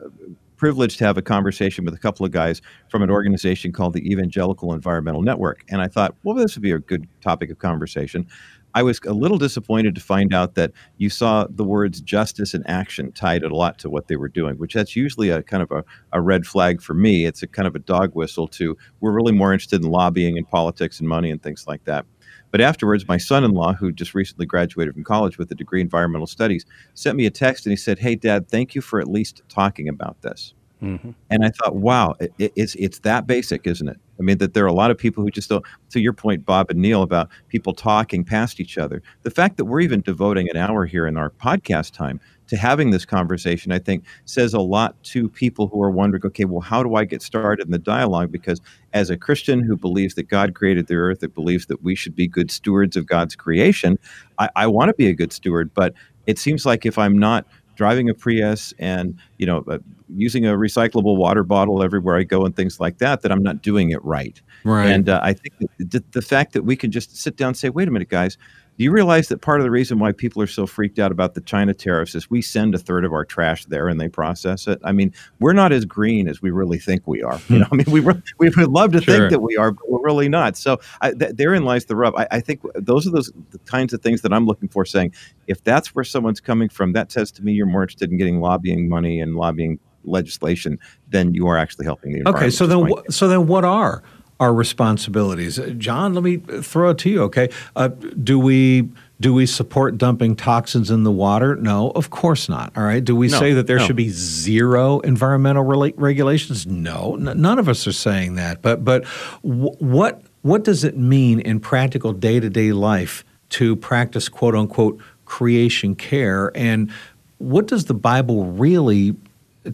privileged to have a conversation with a couple of guys from an organization called the evangelical environmental network and i thought well this would be a good topic of conversation I was a little disappointed to find out that you saw the words justice and action tied a lot to what they were doing, which that's usually a kind of a, a red flag for me. It's a kind of a dog whistle to we're really more interested in lobbying and politics and money and things like that. But afterwards, my son in law, who just recently graduated from college with a degree in environmental studies, sent me a text and he said, Hey, Dad, thank you for at least talking about this. Mm-hmm. And I thought, wow, it, it's it's that basic, isn't it? I mean, that there are a lot of people who just don't. To your point, Bob and Neil, about people talking past each other. The fact that we're even devoting an hour here in our podcast time to having this conversation, I think, says a lot to people who are wondering, okay, well, how do I get started in the dialogue? Because as a Christian who believes that God created the earth, that believes that we should be good stewards of God's creation, I, I want to be a good steward. But it seems like if I'm not driving a Prius and you know uh, using a recyclable water bottle everywhere I go and things like that, that I'm not doing it right. Right. And uh, I think the, the fact that we can just sit down and say, wait a minute, guys, do you realize that part of the reason why people are so freaked out about the China tariffs is we send a third of our trash there and they process it? I mean, we're not as green as we really think we are. You hmm. know, I mean, we re- we would love to sure. think that we are, but we're really not. So I, th- therein lies the rub. I, I, think those are those the kinds of things that I'm looking for. Saying if that's where someone's coming from, that says to me you're more interested in getting lobbying money and lobbying legislation than you are actually helping the environment. Okay, so then, wh- so then, what are our responsibilities? John, let me throw it to you. Okay, uh, do we do we support dumping toxins in the water? No, of course not. All right. Do we no, say that there no. should be zero environmental re- regulations? No, N- none of us are saying that. But but w- what what does it mean in practical day to day life to practice quote unquote creation care? And what does the Bible really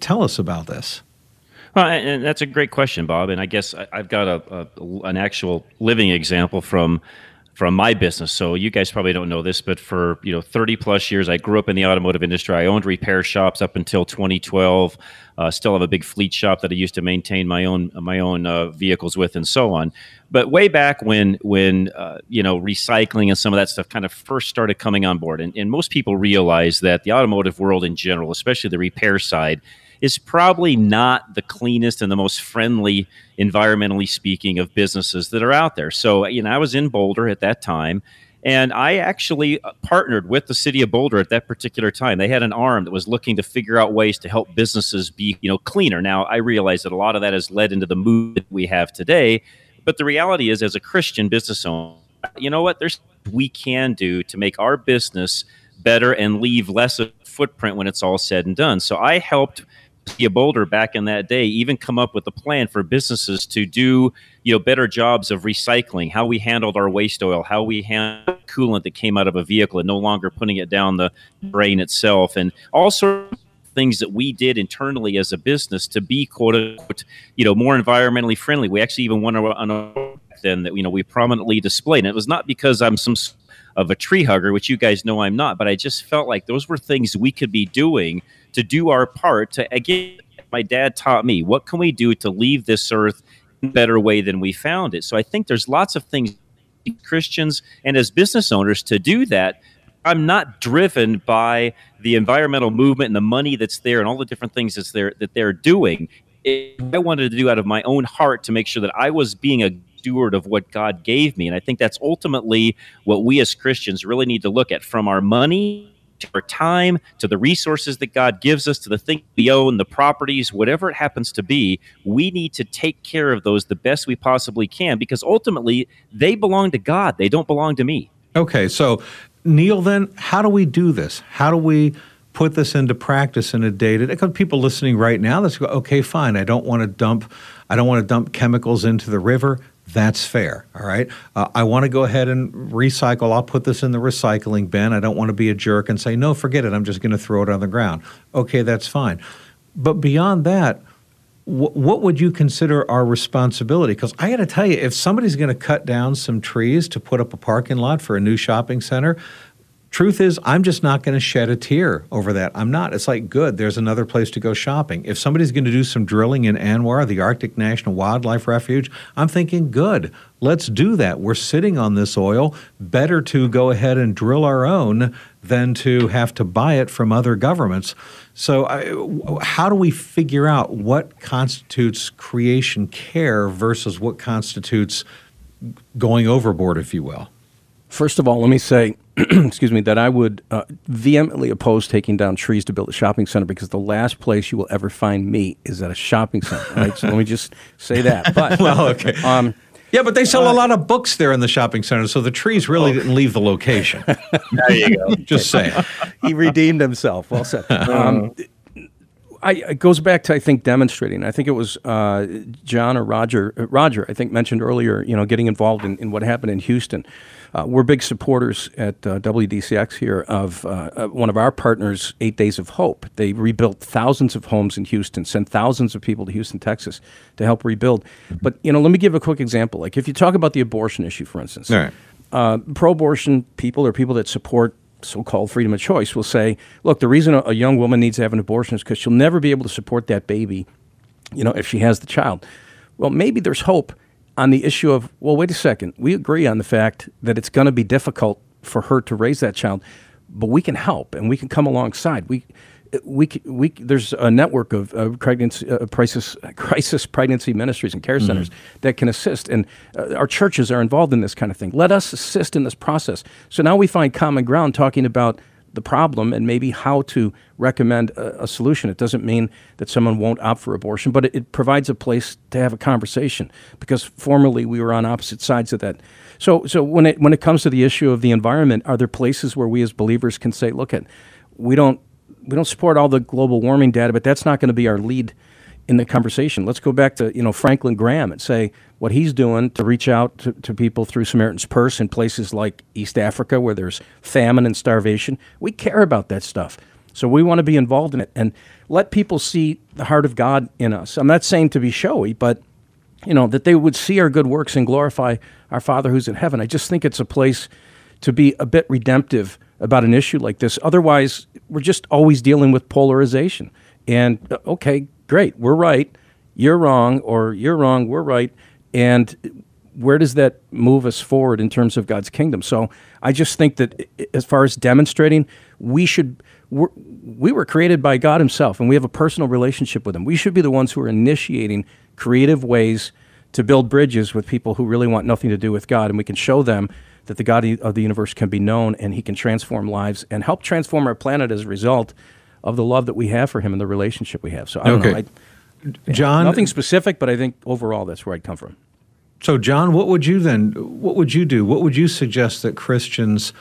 tell us about this? Well, and that's a great question, Bob. And I guess I've got a, a an actual living example from from my business. So you guys probably don't know this, but for you know 30 plus years, I grew up in the automotive industry. I owned repair shops up until 2012. Uh, still have a big fleet shop that I used to maintain my own my own uh, vehicles with, and so on. But way back when when uh, you know recycling and some of that stuff kind of first started coming on board, and, and most people realize that the automotive world in general, especially the repair side is probably not the cleanest and the most friendly, environmentally speaking, of businesses that are out there. So, you know, I was in Boulder at that time. And I actually uh, partnered with the city of Boulder at that particular time. They had an arm that was looking to figure out ways to help businesses be, you know, cleaner. Now, I realize that a lot of that has led into the movement we have today. But the reality is, as a Christian business owner, you know what? There's we can do to make our business better and leave less of a footprint when it's all said and done. So I helped a Boulder back in that day even come up with a plan for businesses to do you know better jobs of recycling how we handled our waste oil how we handled coolant that came out of a vehicle and no longer putting it down the drain itself and all sorts of things that we did internally as a business to be quote unquote you know more environmentally friendly. We actually even won a, then that you know we prominently displayed. And it was not because i'm some of a tree hugger which you guys know i'm not but i just felt like those were things we could be doing to do our part to again my dad taught me what can we do to leave this earth in a better way than we found it? So i think there's lots of things christians and as business owners to do that. I'm not driven by the environmental movement and the money that's there and all the different things that's there that they're doing. I wanted to do out of my own heart to make sure that i was being a steward of what god gave me. And i think that's ultimately what we as christians really need to look at from our money to our time, to the resources that God gives us, to the things we own, the properties, whatever it happens to be, we need to take care of those the best we possibly can because ultimately they belong to God. They don't belong to me. Okay, so Neil, then how do we do this? How do we put this into practice in a day to day? People listening right now, let's go. Okay, fine. I don't want to dump. I don't want to dump chemicals into the river. That's fair. All right. Uh, I want to go ahead and recycle. I'll put this in the recycling bin. I don't want to be a jerk and say, no, forget it. I'm just going to throw it on the ground. Okay, that's fine. But beyond that, wh- what would you consider our responsibility? Because I got to tell you, if somebody's going to cut down some trees to put up a parking lot for a new shopping center, truth is, I'm just not going to shed a tear over that. I'm not. It's like, good, there's another place to go shopping. If somebody's going to do some drilling in ANWR, the Arctic National Wildlife Refuge, I'm thinking, good, let's do that. We're sitting on this oil. Better to go ahead and drill our own than to have to buy it from other governments. So, I, how do we figure out what constitutes creation care versus what constitutes going overboard, if you will? First of all, let me say excuse me, that I would uh, vehemently oppose taking down trees to build a shopping center because the last place you will ever find me is at a shopping center. Right? so let me just say that. But well, okay. Um, yeah, but they sell uh, a lot of books there in the shopping center, so the trees really oh. didn't leave the location. there you go. Just saying. he redeemed himself. Well said. Um, I, it goes back to I think demonstrating. I think it was uh, John or Roger. Uh, Roger, I think mentioned earlier. You know, getting involved in, in what happened in Houston. Uh, we're big supporters at uh, WDCX here of uh, one of our partners, Eight Days of Hope. They rebuilt thousands of homes in Houston, sent thousands of people to Houston, Texas, to help rebuild. But you know, let me give a quick example. Like if you talk about the abortion issue, for instance, uh, pro-abortion people or people that support so-called freedom of choice will say, look, the reason a young woman needs to have an abortion is because she'll never be able to support that baby, you know, if she has the child. Well, maybe there's hope on the issue of, well, wait a second, we agree on the fact that it's going to be difficult for her to raise that child, but we can help and we can come alongside. We, we, we, there's a network of uh, pregnancy, uh, crisis, crisis pregnancy ministries and care mm-hmm. centers mm-hmm. that can assist. And uh, our churches are involved in this kind of thing. Let us assist in this process. So now we find common ground talking about the problem and maybe how to recommend a, a, solution. It doesn't mean that someone won't opt for abortion, but it, it, provides a place to have a conversation because formerly we were on opposite sides of that. So, so when it when it comes to the issue of the environment, are there places where we as believers can say, look, at we don't we don't support all the global warming data, but that's not going to be our lead in the conversation. Let's go back to you know Franklin Graham and say what he's doing to reach out to, to people through Samaritan's Purse in places like East Africa where there's famine and starvation. We care about that stuff. So we want to be involved in it and let people see the heart of God in us. I'm not saying to be showy, but you know that they would see our good works and glorify our Father who's in heaven. I just think it's a place to be a bit redemptive about an issue like this. Otherwise, we're just always dealing with polarization. And uh, okay, great, we're right, you're wrong, or you're wrong, we're right. And where does that move us forward in terms of God's kingdom? So I just think that as far as demonstrating, we should we're, we were created by God Himself, and we have a personal relationship with Him. We should be the ones who are initiating creative ways to build bridges with people who really want nothing to do with God, and we can show them that the God of the universe can be known, and He can transform lives and help transform our planet as a result of the love that we have for Him and the relationship we have. So I don't okay. know. I, John, nothing specific, but I think overall that's where I'd come from. So, John, what would you then? What would you do? What would you suggest that Christians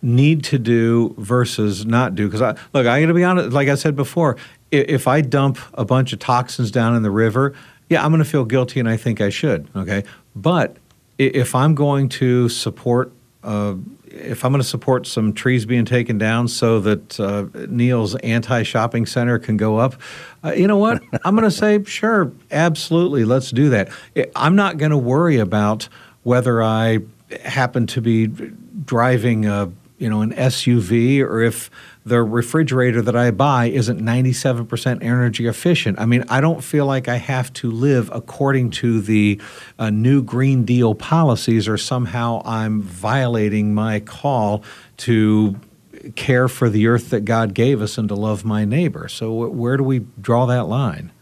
need to do versus not do? Because I look, I got to be honest. Like I said before, if I dump a bunch of toxins down in the river, yeah, I'm going to feel guilty, and I think I should. Okay, but if I'm going to support uh, if I'm going to support some trees being taken down so that uh, Neil's anti shopping center can go up, uh, you know what? I'm going to say, sure, absolutely, let's do that. I'm not going to worry about whether I happen to be driving a you know an SUV or if the refrigerator that I buy isn't 97% energy efficient. I mean, I don't feel like I have to live according to the uh, new Green Deal policies or somehow I'm violating my call to care for the earth that God gave us and to love my neighbor. So, where do we draw that line?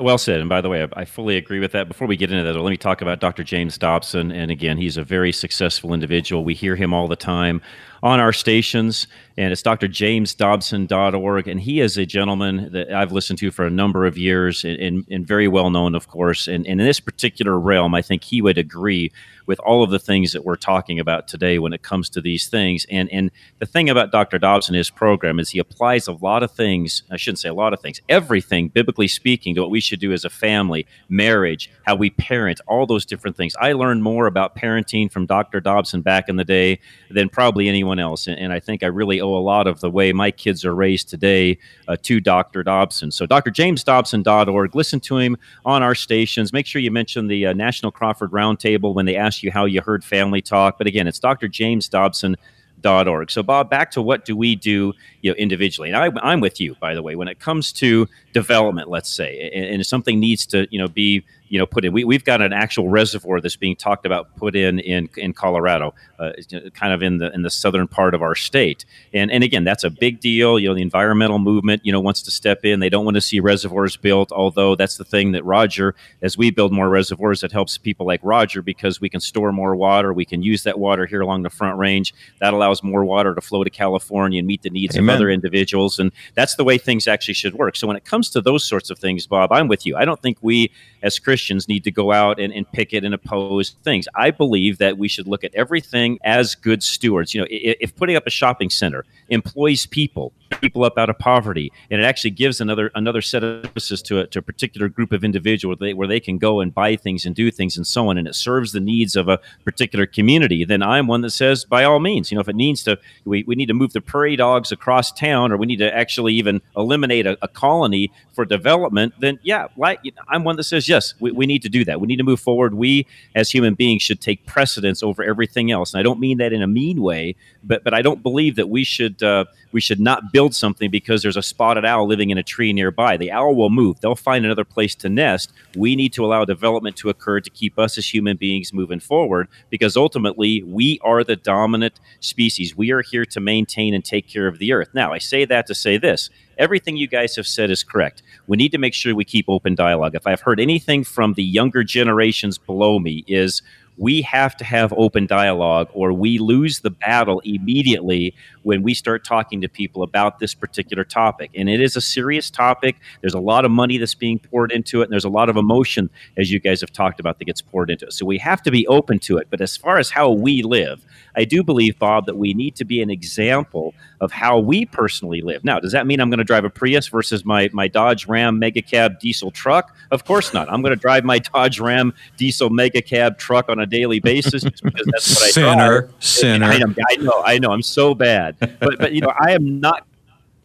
Well said. And by the way, I, fully agree with that. Before we get into that, let me talk about Dr. James Dobson. And again, he's a very successful individual. We hear him all the time on our stations, and it's drjamesdobson.org. And he is a gentleman that I've listened to for a number of years and, and, and very well known, of course. And, and in this particular realm, I think he would agree with all of the things that we're talking about today when it comes to these things. And and the thing about Dr. Dobson, his program, is he applies a lot of things. I shouldn't say a lot of things, everything, biblically speaking, to what we should do as a family, marriage, how we parent, all those different things. I learned more about parenting from Dr. Dobson back in the day than probably anyone else. And, and, I think I really owe a lot of the way my kids are raised today uh, to Dr. Dobson. So, drjamesdobson.org. Listen to him on our stations. Make sure you mention the uh, National Crawford Roundtable when they ask you how you heard family talk. But again, it's Dr. James Dobson. Org. So, Bob, back to what do we do, you know, individually? And I, am with you, by the way, when it comes to development, let's say, and, and something needs to, you know, be you know put in. We, we've got an actual reservoir that's being talked about put in in in Colorado, uh, kind of in the in the southern part of our state. And and again, that's a big deal. You know, the environmental movement you know wants to step in. They don't want to see reservoirs built. Although that's the thing that Roger, as we build more reservoirs, it helps people like Roger because we can store more water. We can use that water here along the Front Range. That allows more water to flow to California and meet the needs Amen. of other individuals. And that's the way things actually should work. So when it comes to those sorts of things, Bob, I'm with you. I don't think we as Christians need to go out and, and picket and oppose things. I believe that we should look at everything as good stewards. You know, if, if putting up a shopping center employs people, people up out of poverty, and it actually gives another another set of services to a, to a particular group of individuals where they, where they can go and buy things and do things and so on, and it serves the needs of a particular community, then I'm one that says, by all means, you know, if it needs to, we, we need to move the prairie dogs across town, or we need to actually even eliminate a, a colony for development, then yeah, like, I'm one that says, yes, we, we need to do that. We need to move forward. We, as human beings, should take precedence over everything else. And I don't mean that in a mean way, but but I don't believe that we should uh, we should not build something because there's a spotted owl living in a tree nearby. The owl will move. They'll find another place to nest. We need to allow development to occur to keep us as human beings moving forward because ultimately we are the dominant species. We are here to maintain and take care of the earth. Now, I say that to say this everything you guys have said is correct. We need to make sure we keep open dialogue. If I've heard anything from the younger generations below me, is we have to have open dialogue or we lose the battle immediately when we start talking to people about this particular topic. And it is a serious topic. There's a lot of money that's being poured into it, and there's a lot of emotion, as you guys have talked about, that gets poured into it. So we have to be open to it. But as far as how we live, I do believe, Bob, that we need to be an example of how we personally live. Now, does that mean I'm going to drive a Prius versus my, my Dodge Ram Mega Cab diesel truck? Of course not. I'm going to drive my Dodge Ram diesel Mega Cab truck on a daily basis just because that's what I sinner, drive. Sinner, I know, I know. I'm so bad, but but you know, I am not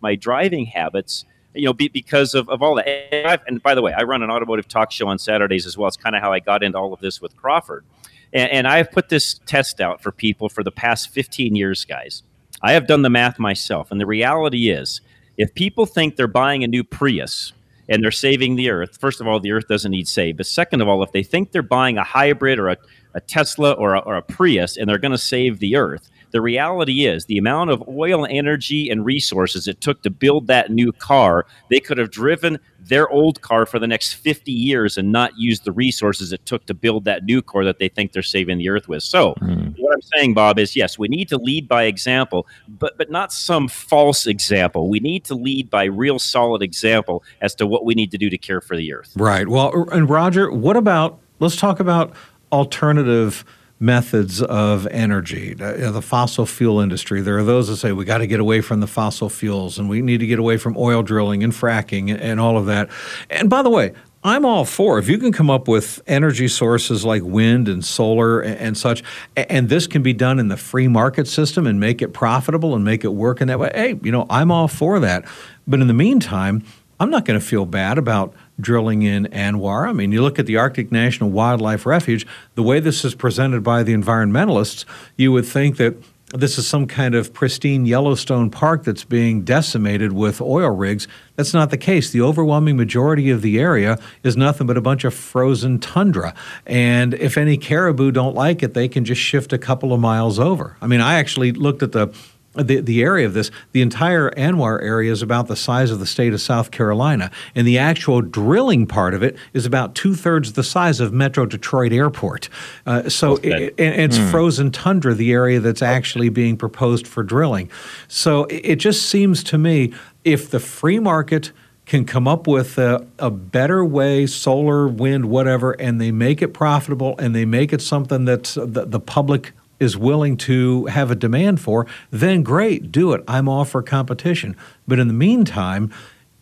my driving habits. You know, be, because of, of all that. And, and by the way, I run an automotive talk show on Saturdays as well. It's kind of how I got into all of this with Crawford. And, and I have put this test out for people for the past 15 years, guys. I have done the math myself. And the reality is, if people think they're buying a new Prius and they're saving the earth, first of all, the earth doesn't need saved. But second of all, if they think they're buying a hybrid or a, a Tesla or a, or a Prius and they're going to save the earth, the reality is the amount of oil, energy, and resources it took to build that new car, they could have driven their old car for the next 50 years and not used the resources it took to build that new car that they think they're saving the earth with. So, mm. what I'm saying, Bob, is yes, we need to lead by example, but but not some false example. We need to lead by real solid example as to what we need to do to care for the earth. Right. Well, and Roger, what about let's talk about alternative methods of energy, the, fossil fuel industry. There are those that say we got to get away from the fossil fuels and we need to get away from oil drilling and fracking and, and all of that. And by the way, I'm all for if you can come up with energy sources like wind and solar and, and, such, and this can be done in the free market system and make it profitable and make it work in that way. Hey, you know, I'm all for that. But in the meantime, I'm not going to feel bad about drilling in ANWR. I mean, you look at the Arctic National Wildlife Refuge, the way this is presented by the environmentalists, you would think that this is some kind of pristine Yellowstone park that's being decimated with oil rigs. That's not the case. The overwhelming majority of the area is nothing but a bunch of frozen tundra. And if any caribou don't like it, they can just shift a couple of miles over. I mean, I actually looked at the the, the area of this, the entire ANWR area is about the size of the state of South Carolina, and the actual drilling part of it is about two thirds the size of Metro Detroit Airport. Uh, so it, and it's hmm. frozen tundra, the area that's actually being proposed for drilling. So it, it just seems to me if the free market can come up with a, a, better way, solar, wind, whatever, and they make it profitable and they make it something that the, the public is willing to have a demand for, then great, do it. I'm all for competition. But in the meantime,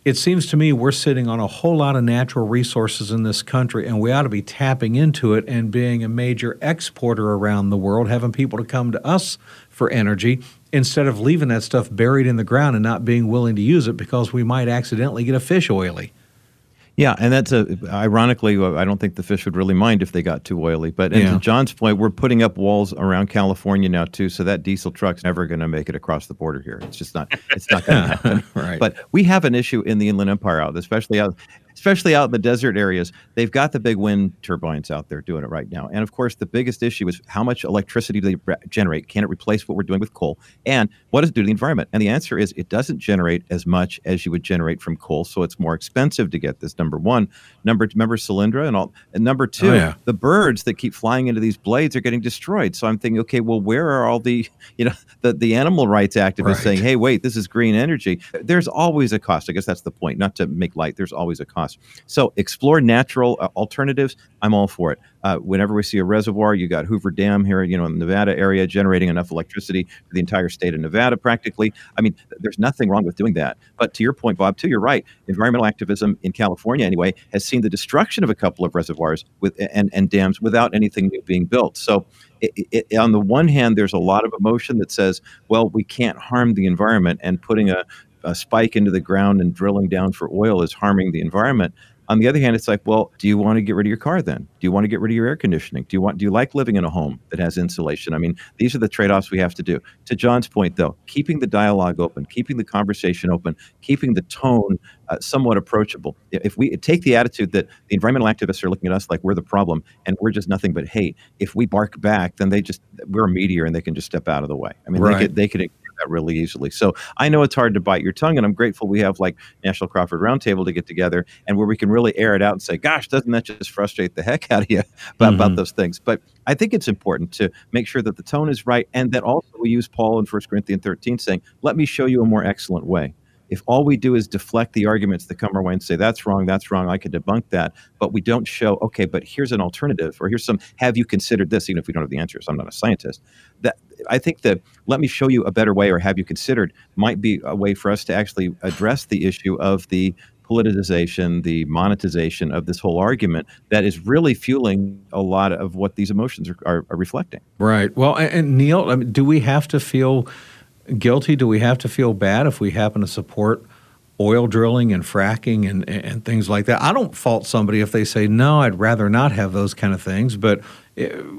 it seems to me we're sitting on a whole lot of natural resources in this country, and we ought to be tapping into it and being a major exporter around the world, having people to come to us for energy instead of leaving that stuff buried in the ground and not being willing to use it because we might accidentally get a fish oily. Yeah, and that's a ironically, I don't think the fish would really mind if they got too oily. But yeah. to John's point, we're putting up walls around California now too, so that diesel truck's never going to make it across the border here. It's just not. It's not going to happen. right. But we have an issue in the Inland Empire out, especially out especially out in the desert areas. They've got the big wind turbines out there doing it right now. And of course, the biggest issue is how much electricity do they generate? Can it replace what we're doing with coal? And what does it do to the environment? And the answer is it doesn't generate as much as you would generate from coal. So it's more expensive to get this, number one. Number, remember Solyndra and all. And number oh, two, oh, yeah. the birds that keep flying into these blades are getting destroyed. So I'm thinking, okay, well, where are all the, you know, the, the animal rights activists right. saying, hey, wait, this is green energy? There's always a cost. I guess that's the point, not to make light. There's always a cost. So explore natural uh, alternatives. I'm all for it. Uh, whenever we see a reservoir, you got Hoover Dam here, you know, in the Nevada area, generating enough electricity for the entire state of Nevada, practically. I mean, there's nothing wrong with doing that. But to your point, Bob, too, you're right. Environmental activism in California, anyway, has seen the destruction of a couple of reservoirs with and, and dams without anything new being built. So, it, it, on the one hand, there's a lot of emotion that says, well, we can't harm the environment, and putting a, a spike into the ground and drilling down for oil is harming the environment. On the other hand, it's like, well, do you want to get rid of your car then? Do you want to get rid of your air conditioning? Do you want do you like living in a home that has insulation? I mean, these are the trade-offs we have to do. To John's point though, keeping the dialogue open, keeping the conversation open, keeping the tone uh, somewhat approachable. If we take the attitude that the environmental activists are looking at us like we're the problem and we're just nothing but hate, if we bark back, then they just we're a meteor and they can just step out of the way. I mean, right. they could they could that really easily. So I know it's hard to bite your tongue, and I'm grateful we have like National Crawford Roundtable to get together and where we can really air it out and say, "Gosh, doesn't that just frustrate the heck out of you about, mm-hmm. about those things?" But I think it's important to make sure that the tone is right, and that also we use Paul in 1 Corinthians 13 saying, "Let me show you a more excellent way." If all we do is deflect the arguments that come our way and say that's wrong that's wrong i can debunk that but we don't show okay but here's an alternative or here's some have you considered this even if we don't have the answers i'm not a scientist that I think that let me show you a better way or have you considered might be a way for us to actually address the issue of the politicization, the monetization of this whole argument that is really fueling a lot of what these emotions are, are, are reflecting. Right. Well, and, and Neil, I mean, do we have to feel guilty? Do we have to feel bad if we happen to support oil drilling and fracking and, and things like that? I don't fault somebody if they say, no, I'd rather not have those kind of things. But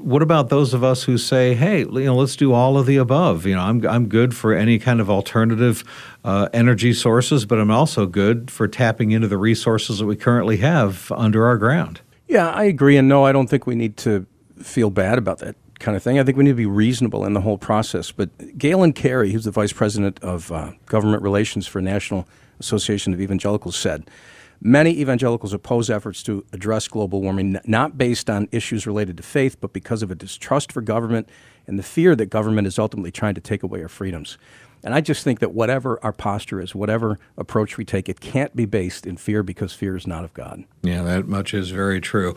what about those of us who say, "Hey, you know, let's do all of the above"? You know, I'm I'm good for any kind of alternative uh, energy sources, but I'm also good for tapping into the resources that we currently have under our ground. Yeah, I agree, and no, I don't think we need to feel bad about that kind of thing. I think we need to be reasonable in the whole process. But Galen Carey, who's the vice president of uh, government relations for National Association of Evangelicals, said Many evangelicals oppose efforts to address global warming, not based on issues related to faith, but because of a distrust for government and the fear that government is ultimately trying to take away our freedoms. And I just think that whatever our posture is, whatever approach we take, it can't be based in fear because fear is not of God. Yeah, that much is very true.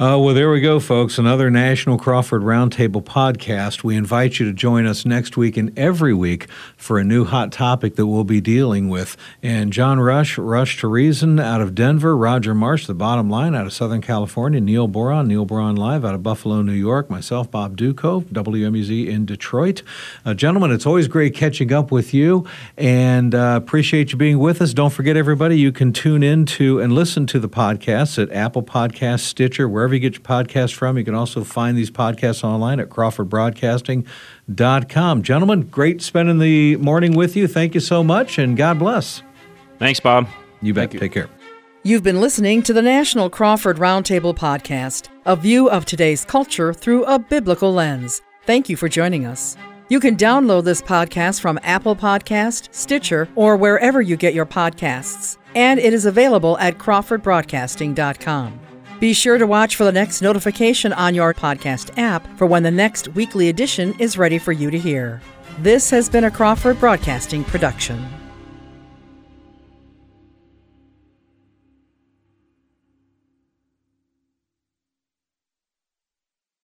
Uh, well, there we go, folks. Another National Crawford Roundtable podcast. We invite you to join us next week and every week for a new hot topic that we'll be dealing with. And John Rush, Rush to Reason out of Denver, Roger Marsh, The Bottom Line out of Southern California, Neil Boron, Neil Boron Live out of Buffalo, New York, myself, Bob Dutko, WMUZ in Detroit. Uh, gentlemen, it's always great catching up with you and uh, appreciate you being with us. Don't forget, everybody, you can tune in to and listen to the podcast podcasts at Apple Podcasts, Stitcher, wherever you get your podcasts from. You can also find these podcasts online at crawfordbroadcasting.com. Gentlemen, great spending the morning with you. Thank you so much, and God bless. Thanks, Bob. You bet. You. Take care. You've been listening to the National Crawford Roundtable Podcast, a view of today's culture through a biblical lens. Thank you for joining us. You can download this podcast from Apple Podcast, Stitcher, or wherever you get your podcasts and it is available at crawfordbroadcasting.com. Be sure to watch for the next notification on your podcast app for when the next weekly edition is ready for you to hear. This has been a Crawford Broadcasting production.